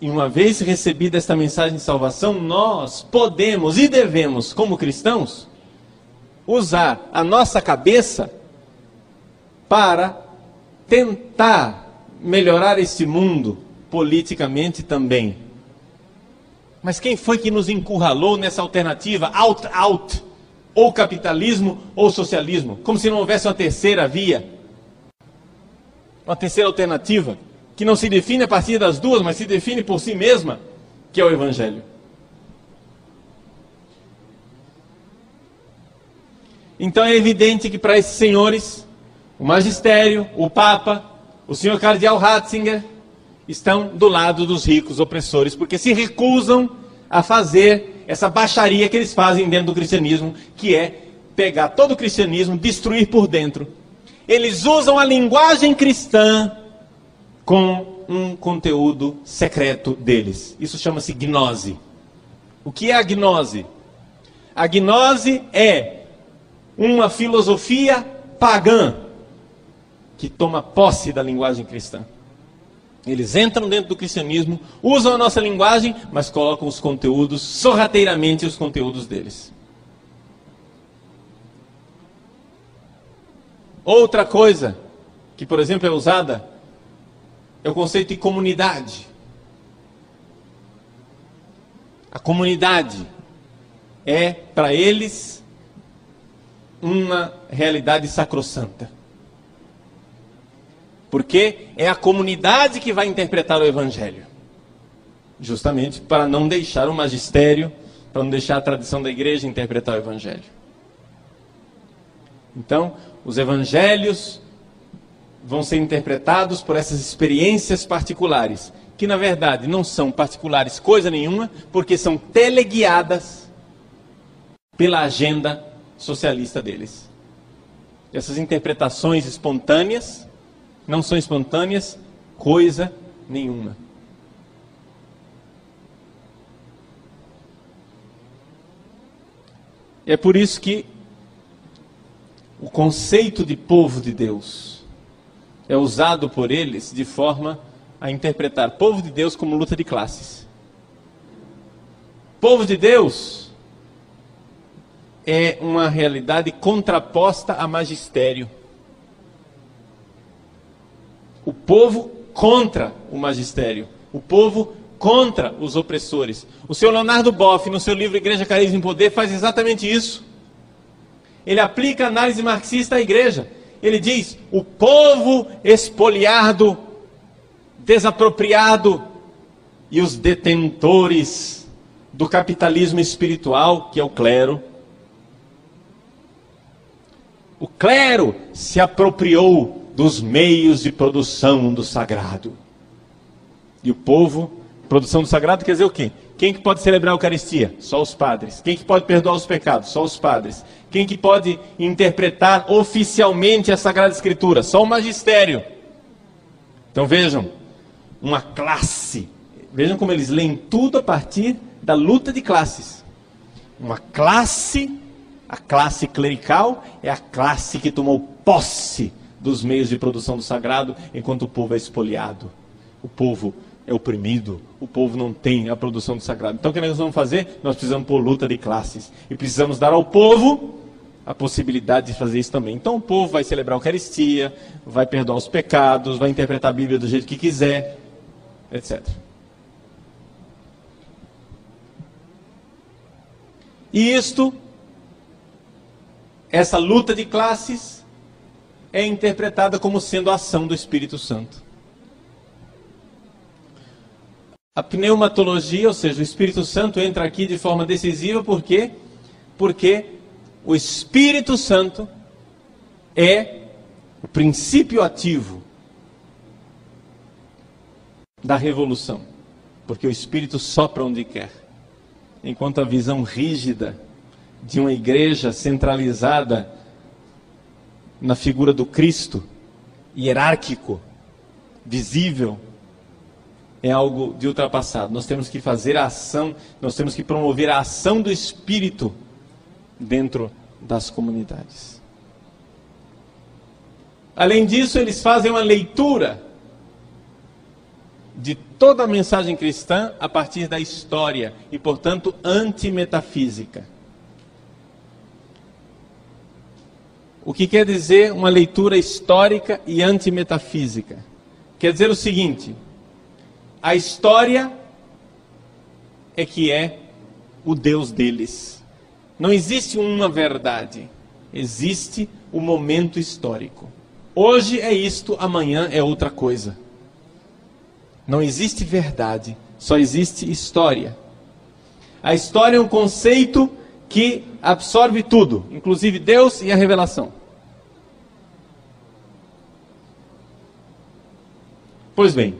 E uma vez recebida esta mensagem de salvação, nós podemos e devemos, como cristãos, usar a nossa cabeça para tentar melhorar esse mundo politicamente também. Mas quem foi que nos encurralou nessa alternativa out out, ou capitalismo ou socialismo, como se não houvesse uma terceira via, uma terceira alternativa que não se define a partir das duas, mas se define por si mesma, que é o Evangelho. Então é evidente que para esses senhores, o magistério, o Papa, o senhor cardeal Ratzinger, estão do lado dos ricos opressores, porque se recusam a fazer essa baixaria que eles fazem dentro do cristianismo, que é pegar todo o cristianismo, destruir por dentro. Eles usam a linguagem cristã com um conteúdo secreto deles. Isso chama-se gnose. O que é a gnose? A gnose é uma filosofia pagã que toma posse da linguagem cristã. Eles entram dentro do cristianismo, usam a nossa linguagem, mas colocam os conteúdos, sorrateiramente os conteúdos deles. Outra coisa que, por exemplo, é usada é o conceito de comunidade. A comunidade é, para eles, uma realidade sacrossanta. Porque é a comunidade que vai interpretar o Evangelho. Justamente para não deixar o magistério, para não deixar a tradição da igreja interpretar o Evangelho. Então, os Evangelhos vão ser interpretados por essas experiências particulares, que na verdade não são particulares coisa nenhuma, porque são teleguiadas pela agenda socialista deles. Essas interpretações espontâneas não são espontâneas coisa nenhuma. É por isso que o conceito de povo de Deus é usado por eles de forma a interpretar povo de Deus como luta de classes. Povo de Deus é uma realidade contraposta a magistério o povo contra o magistério, o povo contra os opressores. O senhor Leonardo Boff, no seu livro Igreja, Carisma e Poder, faz exatamente isso. Ele aplica a análise marxista à igreja. Ele diz: o povo espoliado, desapropriado e os detentores do capitalismo espiritual, que é o clero. O clero se apropriou dos meios de produção do sagrado. E o povo, produção do sagrado quer dizer o quê? Quem que pode celebrar a Eucaristia? Só os padres. Quem que pode perdoar os pecados? Só os padres. Quem que pode interpretar oficialmente a Sagrada Escritura? Só o magistério. Então vejam, uma classe. Vejam como eles leem tudo a partir da luta de classes. Uma classe, a classe clerical é a classe que tomou posse dos meios de produção do sagrado, enquanto o povo é espoliado. O povo é oprimido, o povo não tem a produção do sagrado. Então o que nós vamos fazer? Nós precisamos pôr luta de classes. E precisamos dar ao povo a possibilidade de fazer isso também. Então o povo vai celebrar a Eucaristia, vai perdoar os pecados, vai interpretar a Bíblia do jeito que quiser, etc. E isto, essa luta de classes, é interpretada como sendo a ação do Espírito Santo. A pneumatologia, ou seja, o Espírito Santo entra aqui de forma decisiva, por quê? Porque o Espírito Santo é o princípio ativo da revolução. Porque o Espírito sopra onde quer. Enquanto a visão rígida de uma igreja centralizada na figura do Cristo, hierárquico, visível, é algo de ultrapassado. Nós temos que fazer a ação, nós temos que promover a ação do Espírito dentro das comunidades. Além disso, eles fazem uma leitura de toda a mensagem cristã a partir da história e, portanto, antimetafísica. O que quer dizer uma leitura histórica e antimetafísica? Quer dizer o seguinte: a história é que é o Deus deles. Não existe uma verdade, existe o momento histórico. Hoje é isto, amanhã é outra coisa. Não existe verdade, só existe história. A história é um conceito que absorve tudo, inclusive Deus e a revelação. Pois bem,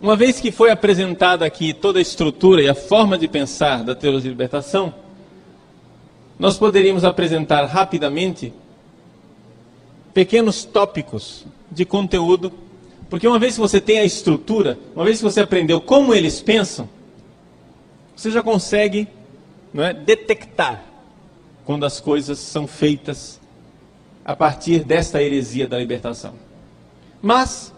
uma vez que foi apresentada aqui toda a estrutura e a forma de pensar da teologia de libertação, nós poderíamos apresentar rapidamente pequenos tópicos de conteúdo, porque uma vez que você tem a estrutura, uma vez que você aprendeu como eles pensam, você já consegue não é, detectar quando as coisas são feitas a partir desta heresia da libertação. Mas,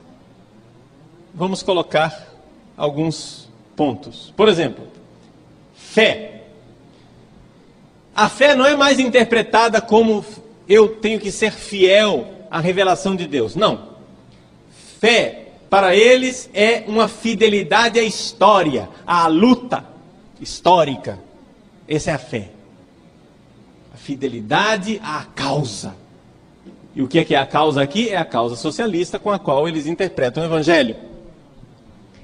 vamos colocar alguns pontos. Por exemplo, fé. A fé não é mais interpretada como eu tenho que ser fiel à revelação de Deus. Não. Fé, para eles, é uma fidelidade à história, à luta histórica. Essa é a fé. A fidelidade à causa. E o que é que é a causa aqui? É a causa socialista com a qual eles interpretam o Evangelho.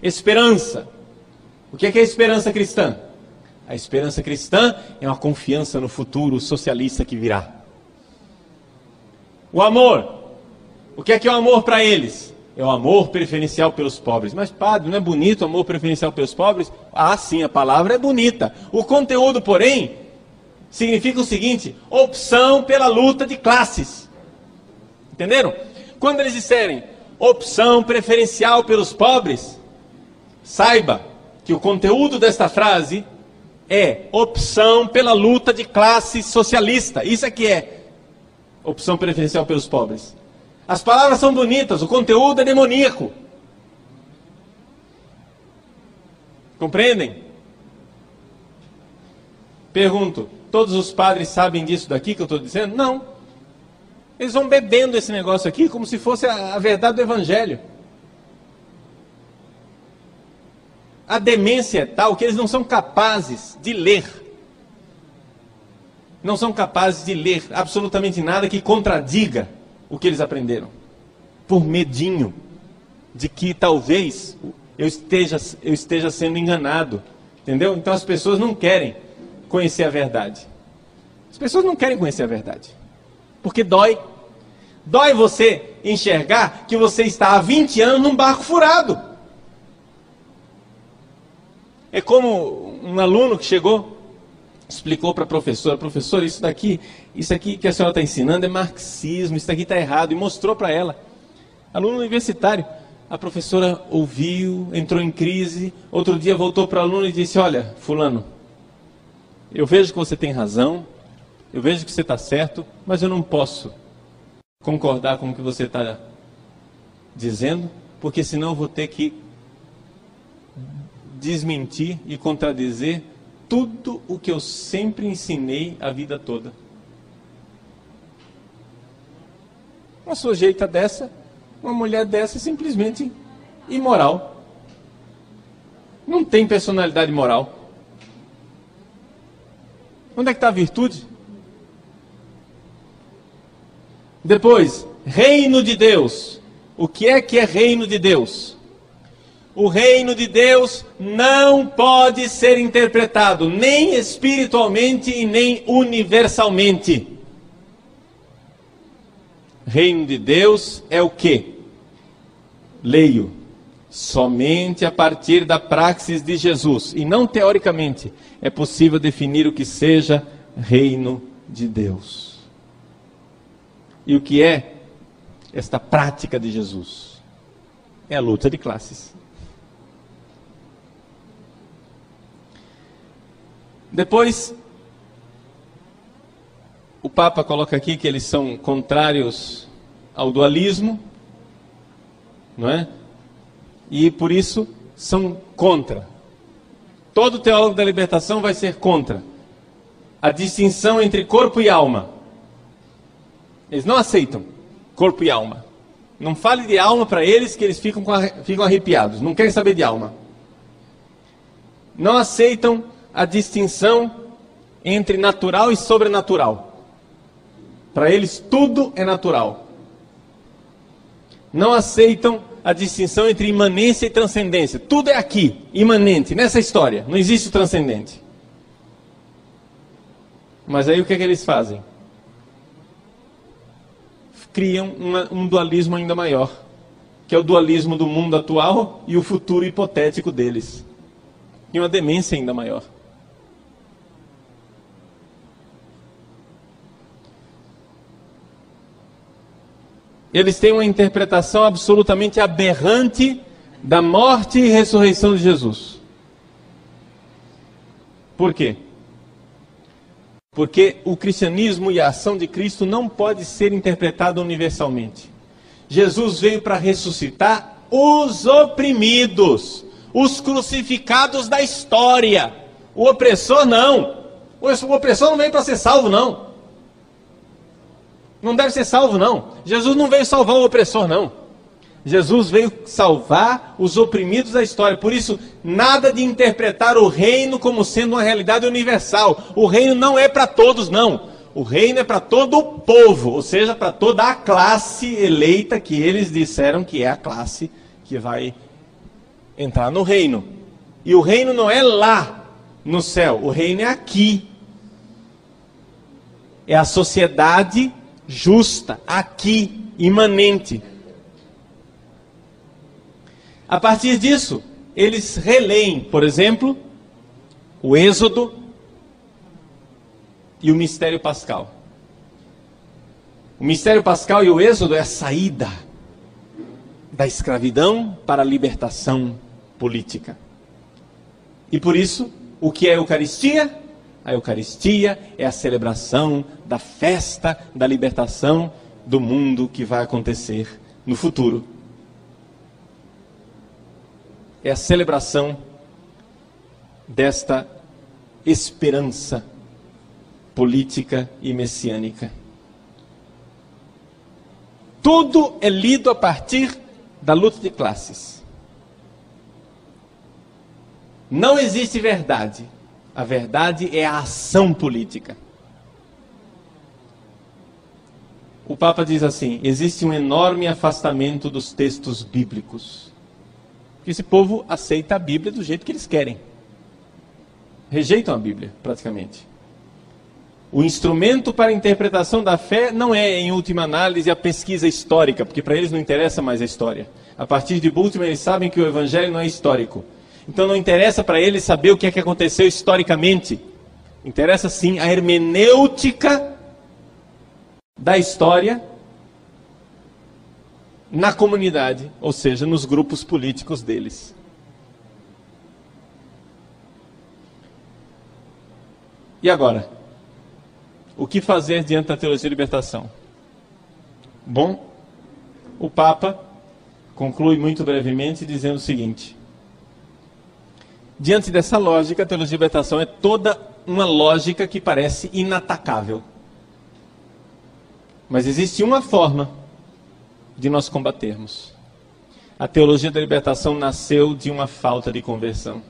Esperança. O que é que é a esperança cristã? A esperança cristã é uma confiança no futuro socialista que virá. O amor. O que é que é o amor para eles? É o amor preferencial pelos pobres. Mas, padre, não é bonito o amor preferencial pelos pobres? Ah, sim, a palavra é bonita. O conteúdo, porém, significa o seguinte: opção pela luta de classes. Entenderam? Quando eles disserem opção preferencial pelos pobres, saiba que o conteúdo desta frase é opção pela luta de classe socialista. Isso é que é opção preferencial pelos pobres. As palavras são bonitas, o conteúdo é demoníaco. Compreendem? Pergunto: todos os padres sabem disso daqui que eu estou dizendo? Não. Eles vão bebendo esse negócio aqui como se fosse a, a verdade do Evangelho. A demência é tal que eles não são capazes de ler não são capazes de ler absolutamente nada que contradiga o que eles aprenderam, por medinho de que talvez eu esteja, eu esteja sendo enganado, entendeu? Então as pessoas não querem conhecer a verdade. As pessoas não querem conhecer a verdade, porque dói. Dói você enxergar que você está há 20 anos num barco furado. É como um aluno que chegou explicou para a professora, professora, isso daqui, isso aqui que a senhora está ensinando é marxismo, isso daqui está errado, e mostrou para ela. Aluno universitário. A professora ouviu, entrou em crise, outro dia voltou para o aluno e disse, olha, fulano, eu vejo que você tem razão, eu vejo que você está certo, mas eu não posso concordar com o que você está dizendo, porque senão eu vou ter que desmentir e contradizer tudo o que eu sempre ensinei a vida toda. Uma sujeita dessa, uma mulher dessa é simplesmente imoral. Não tem personalidade moral. Onde é que está a virtude? Depois, reino de Deus. O que é que é reino de Deus? O reino de Deus não pode ser interpretado nem espiritualmente e nem universalmente. Reino de Deus é o que? Leio. Somente a partir da praxis de Jesus, e não teoricamente, é possível definir o que seja reino de Deus. E o que é esta prática de Jesus? É a luta de classes. Depois, o Papa coloca aqui que eles são contrários ao dualismo, não é? E por isso são contra. Todo teólogo da libertação vai ser contra a distinção entre corpo e alma. Eles não aceitam corpo e alma. Não fale de alma para eles que eles ficam, ficam arrepiados. Não querem saber de alma. Não aceitam a distinção entre natural e sobrenatural. Para eles, tudo é natural. Não aceitam a distinção entre imanência e transcendência. Tudo é aqui, imanente, nessa história. Não existe o transcendente. Mas aí o que, é que eles fazem? Criam uma, um dualismo ainda maior, que é o dualismo do mundo atual e o futuro hipotético deles. E uma demência ainda maior. Eles têm uma interpretação absolutamente aberrante da morte e ressurreição de Jesus. Por quê? Porque o cristianismo e a ação de Cristo não pode ser interpretado universalmente. Jesus veio para ressuscitar os oprimidos, os crucificados da história. O opressor não. O opressor não veio para ser salvo, não. Não deve ser salvo, não. Jesus não veio salvar o opressor, não. Jesus veio salvar os oprimidos da história. Por isso, nada de interpretar o reino como sendo uma realidade universal. O reino não é para todos, não. O reino é para todo o povo, ou seja, para toda a classe eleita que eles disseram que é a classe que vai entrar no reino. E o reino não é lá no céu, o reino é aqui. É a sociedade justa, aqui, imanente. A partir disso, eles releem, por exemplo, o Êxodo e o mistério pascal. O mistério pascal e o Êxodo é a saída da escravidão para a libertação política. E por isso, o que é a Eucaristia? A Eucaristia é a celebração da festa da libertação do mundo que vai acontecer no futuro é a celebração desta esperança política e messiânica. Tudo é lido a partir da luta de classes. Não existe verdade. A verdade é a ação política. O Papa diz assim: existe um enorme afastamento dos textos bíblicos esse povo aceita a Bíblia do jeito que eles querem. Rejeitam a Bíblia, praticamente. O instrumento para a interpretação da fé não é, em última análise, a pesquisa histórica, porque para eles não interessa mais a história. A partir de Bultmann, eles sabem que o Evangelho não é histórico. Então não interessa para eles saber o que é que aconteceu historicamente. Interessa sim a hermenêutica da história na comunidade, ou seja, nos grupos políticos deles. E agora? O que fazer diante da teologia de libertação? Bom, o Papa conclui muito brevemente dizendo o seguinte: Diante dessa lógica, a teologia de libertação é toda uma lógica que parece inatacável. Mas existe uma forma de nós combatermos. A teologia da libertação nasceu de uma falta de conversão.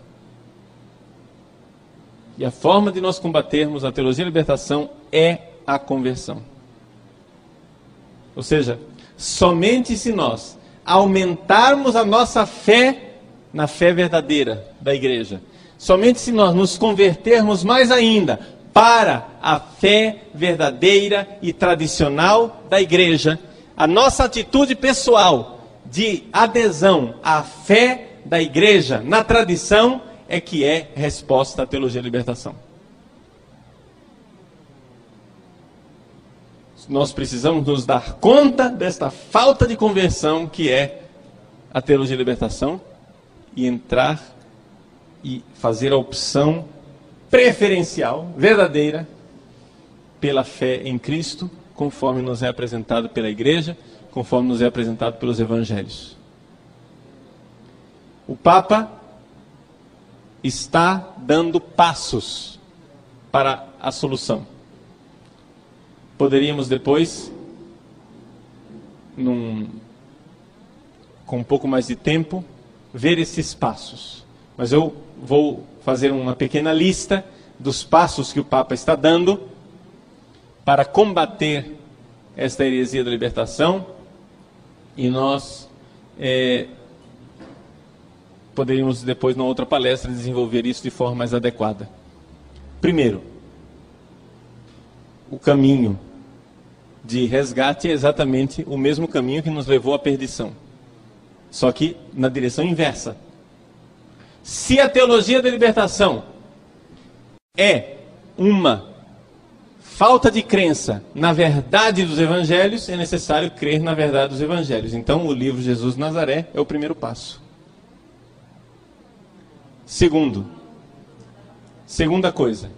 E a forma de nós combatermos a teologia da libertação é a conversão. Ou seja, somente se nós aumentarmos a nossa fé na fé verdadeira da igreja, somente se nós nos convertermos mais ainda para a fé verdadeira e tradicional da igreja, a nossa atitude pessoal de adesão à fé da igreja na tradição é que é resposta à teologia da libertação. Nós precisamos nos dar conta desta falta de conversão que é a teologia da libertação e entrar e fazer a opção preferencial, verdadeira, pela fé em Cristo conforme nos é apresentado pela igreja, conforme nos é apresentado pelos evangelhos. O Papa está dando passos para a solução. Poderíamos depois, num, com um pouco mais de tempo, ver esses passos. Mas eu vou fazer uma pequena lista dos passos que o Papa está dando para combater esta heresia da libertação e nós é, poderíamos depois, numa outra palestra, desenvolver isso de forma mais adequada. Primeiro, o caminho de resgate é exatamente o mesmo caminho que nos levou à perdição, só que na direção inversa. Se a teologia da libertação é uma falta de crença na verdade dos evangelhos, é necessário crer na verdade dos evangelhos. Então, o livro Jesus Nazaré é o primeiro passo. Segundo, segunda coisa,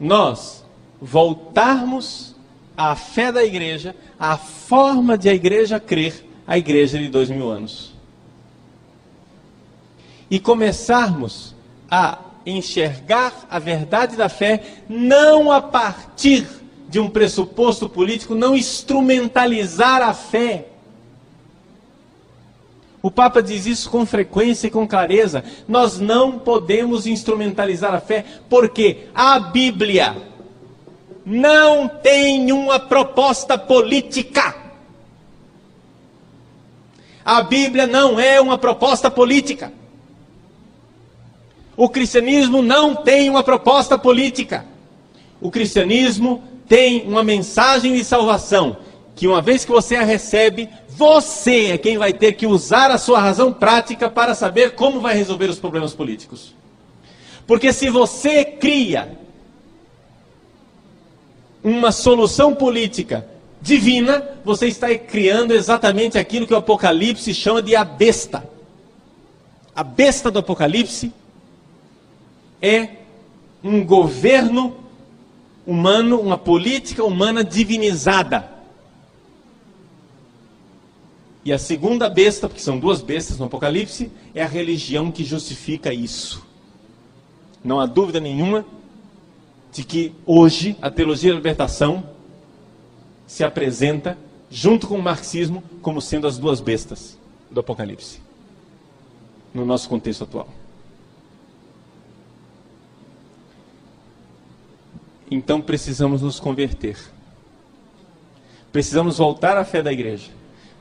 nós voltarmos à fé da igreja, à forma de a igreja crer, a igreja de dois mil anos. E começarmos a enxergar a verdade da fé não a partir de um pressuposto político, não instrumentalizar a fé. O Papa diz isso com frequência e com clareza. Nós não podemos instrumentalizar a fé, porque a Bíblia não tem uma proposta política. A Bíblia não é uma proposta política. O cristianismo não tem uma proposta política. O cristianismo tem uma mensagem de salvação, que uma vez que você a recebe, você é quem vai ter que usar a sua razão prática para saber como vai resolver os problemas políticos. Porque se você cria uma solução política divina, você está criando exatamente aquilo que o Apocalipse chama de a besta. A besta do Apocalipse é um governo humano, uma política humana divinizada. E a segunda besta, porque são duas bestas no Apocalipse, é a religião que justifica isso. Não há dúvida nenhuma de que hoje a teologia da libertação se apresenta, junto com o marxismo, como sendo as duas bestas do Apocalipse, no nosso contexto atual. então precisamos nos converter. Precisamos voltar à fé da igreja.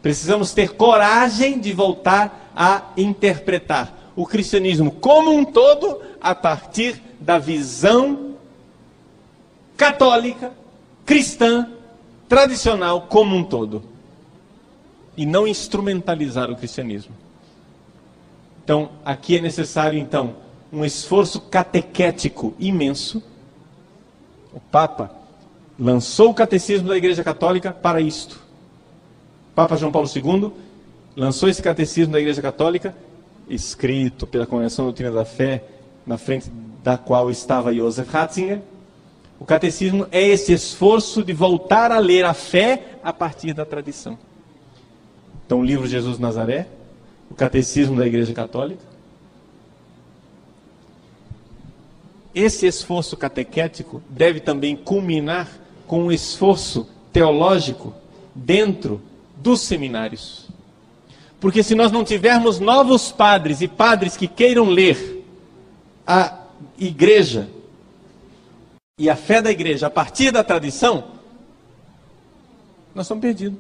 Precisamos ter coragem de voltar a interpretar o cristianismo como um todo a partir da visão católica, cristã, tradicional como um todo. E não instrumentalizar o cristianismo. Então, aqui é necessário então um esforço catequético imenso o Papa lançou o catecismo da Igreja Católica para isto. O Papa João Paulo II lançou esse catecismo da Igreja Católica, escrito pela Congregação Doutrina da Fé, na frente da qual estava Joseph Ratzinger. O catecismo é esse esforço de voltar a ler a fé a partir da tradição. Então, o livro Jesus Nazaré, o catecismo da Igreja Católica, esse esforço catequético deve também culminar com um esforço teológico dentro dos seminários. Porque se nós não tivermos novos padres e padres que queiram ler a igreja e a fé da igreja a partir da tradição, nós estamos perdidos.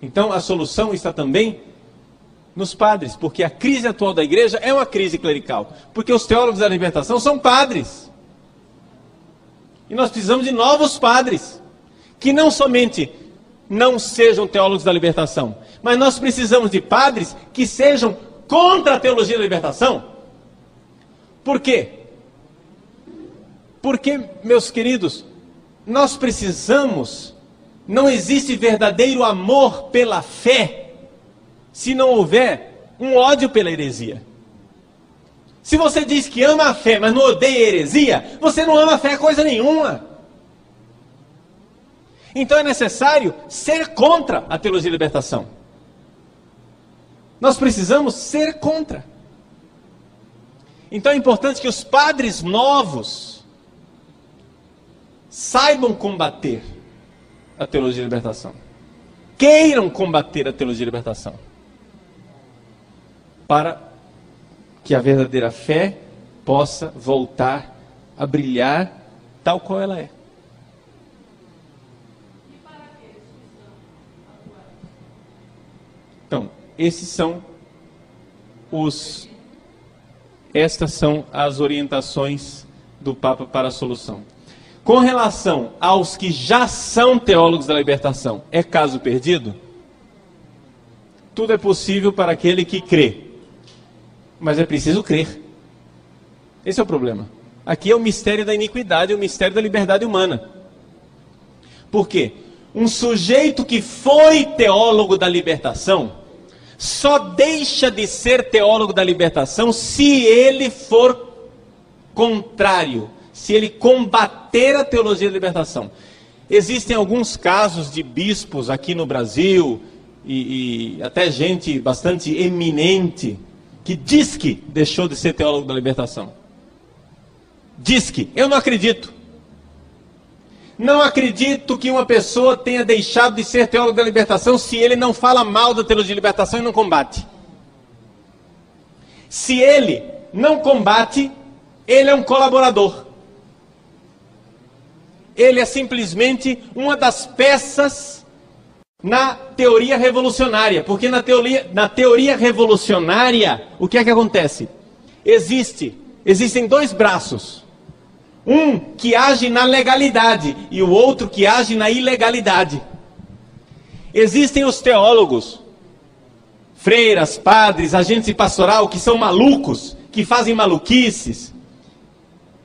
Então a solução está também nos padres, porque a crise atual da igreja é uma crise clerical, porque os teólogos da libertação são padres. E nós precisamos de novos padres, que não somente não sejam teólogos da libertação, mas nós precisamos de padres que sejam contra a teologia da libertação. Por quê? Porque, meus queridos, nós precisamos, não existe verdadeiro amor pela fé se não houver um ódio pela heresia. Se você diz que ama a fé, mas não odeia a heresia, você não ama a fé coisa nenhuma. Então é necessário ser contra a teologia de libertação. Nós precisamos ser contra. Então é importante que os padres novos saibam combater a teologia de libertação. Queiram combater a teologia de libertação para que a verdadeira fé possa voltar a brilhar tal qual ela é. Então, esses são os estas são as orientações do Papa para a solução. Com relação aos que já são teólogos da libertação, é caso perdido? Tudo é possível para aquele que crê, mas é preciso crer. Esse é o problema. Aqui é o mistério da iniquidade, o mistério da liberdade humana. Por quê? Um sujeito que foi teólogo da libertação só deixa de ser teólogo da libertação se ele for contrário, se ele combater a teologia da libertação. Existem alguns casos de bispos aqui no Brasil, e, e até gente bastante eminente, que diz que deixou de ser teólogo da libertação. Diz que, eu não acredito. Não acredito que uma pessoa tenha deixado de ser teólogo da libertação se ele não fala mal da teologia de libertação e não combate. Se ele não combate, ele é um colaborador. Ele é simplesmente uma das peças na teoria revolucionária. Porque na teoria, na teoria revolucionária, o que é que acontece? Existe, existem dois braços. Um que age na legalidade e o outro que age na ilegalidade. Existem os teólogos, freiras, padres, agentes de pastoral que são malucos, que fazem maluquices,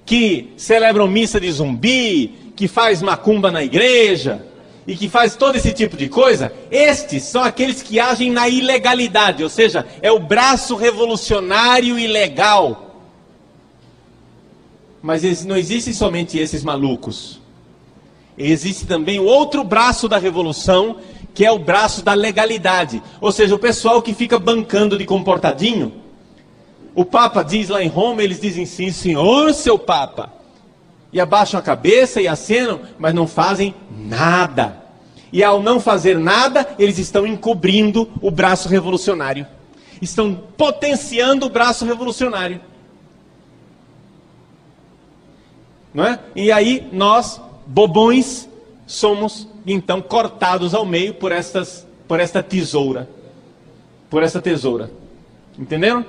que celebram missa de zumbi, que faz macumba na igreja e que faz todo esse tipo de coisa, estes são aqueles que agem na ilegalidade, ou seja, é o braço revolucionário ilegal mas não existem somente esses malucos. Existe também o outro braço da revolução, que é o braço da legalidade. Ou seja, o pessoal que fica bancando de comportadinho. O Papa diz lá em Roma, eles dizem sim, senhor, seu Papa. E abaixam a cabeça e acenam, mas não fazem nada. E ao não fazer nada, eles estão encobrindo o braço revolucionário. Estão potenciando o braço revolucionário. não é? E aí nós, bobões, somos então cortados ao meio por por esta tesoura, por essa tesoura. Entenderam?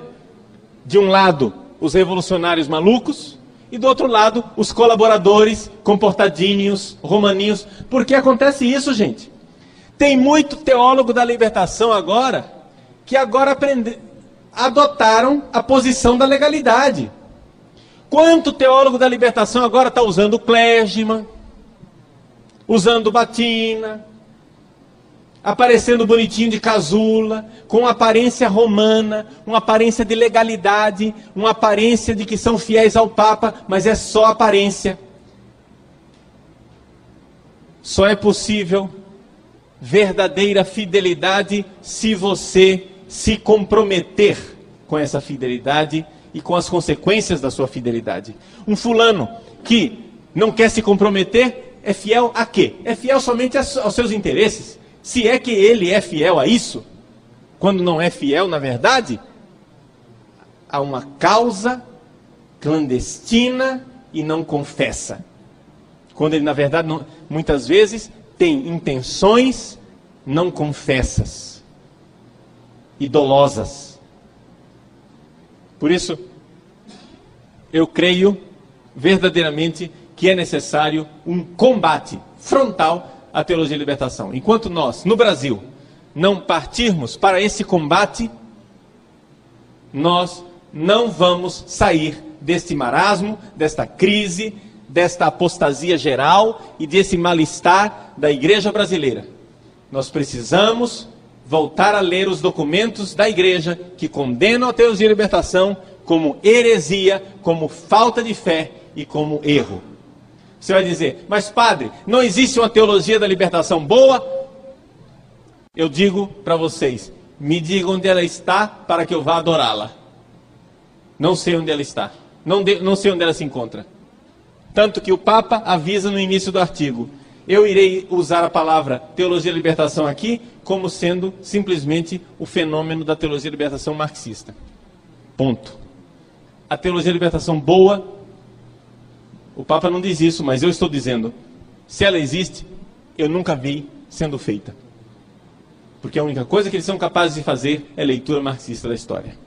De um lado, os revolucionários malucos, e do outro lado, os colaboradores comportadinhos, romaninhos. Por que acontece isso, gente? Tem muito teólogo da libertação agora que agora aprende, adotaram a posição da legalidade. Quanto teólogo da libertação agora está usando clésima, usando batina, aparecendo bonitinho de casula, com aparência romana, uma aparência de legalidade, uma aparência de que são fiéis ao Papa, mas é só aparência. Só é possível verdadeira fidelidade se você se comprometer com essa fidelidade e com as consequências da sua fidelidade. Um fulano que não quer se comprometer é fiel a quê? É fiel somente aos seus interesses. Se é que ele é fiel a isso, quando não é fiel, na verdade, a uma causa clandestina e não confessa. Quando ele, na verdade, não, muitas vezes tem intenções não confessas e dolosas. Por isso, eu creio verdadeiramente que é necessário um combate frontal à teologia de libertação. Enquanto nós, no Brasil, não partirmos para esse combate, nós não vamos sair deste marasmo, desta crise, desta apostasia geral e desse mal-estar da igreja brasileira. Nós precisamos voltar a ler os documentos da igreja que condenam a teologia de libertação como heresia, como falta de fé e como erro. Você vai dizer, mas padre, não existe uma teologia da libertação boa? Eu digo para vocês, me diga onde ela está para que eu vá adorá-la. Não sei onde ela está, não, de, não sei onde ela se encontra. Tanto que o Papa avisa no início do artigo: eu irei usar a palavra teologia da libertação aqui como sendo simplesmente o fenômeno da teologia da libertação marxista. Ponto. A teologia da libertação boa, o Papa não diz isso, mas eu estou dizendo, se ela existe, eu nunca vi sendo feita. Porque a única coisa que eles são capazes de fazer é leitura marxista da história.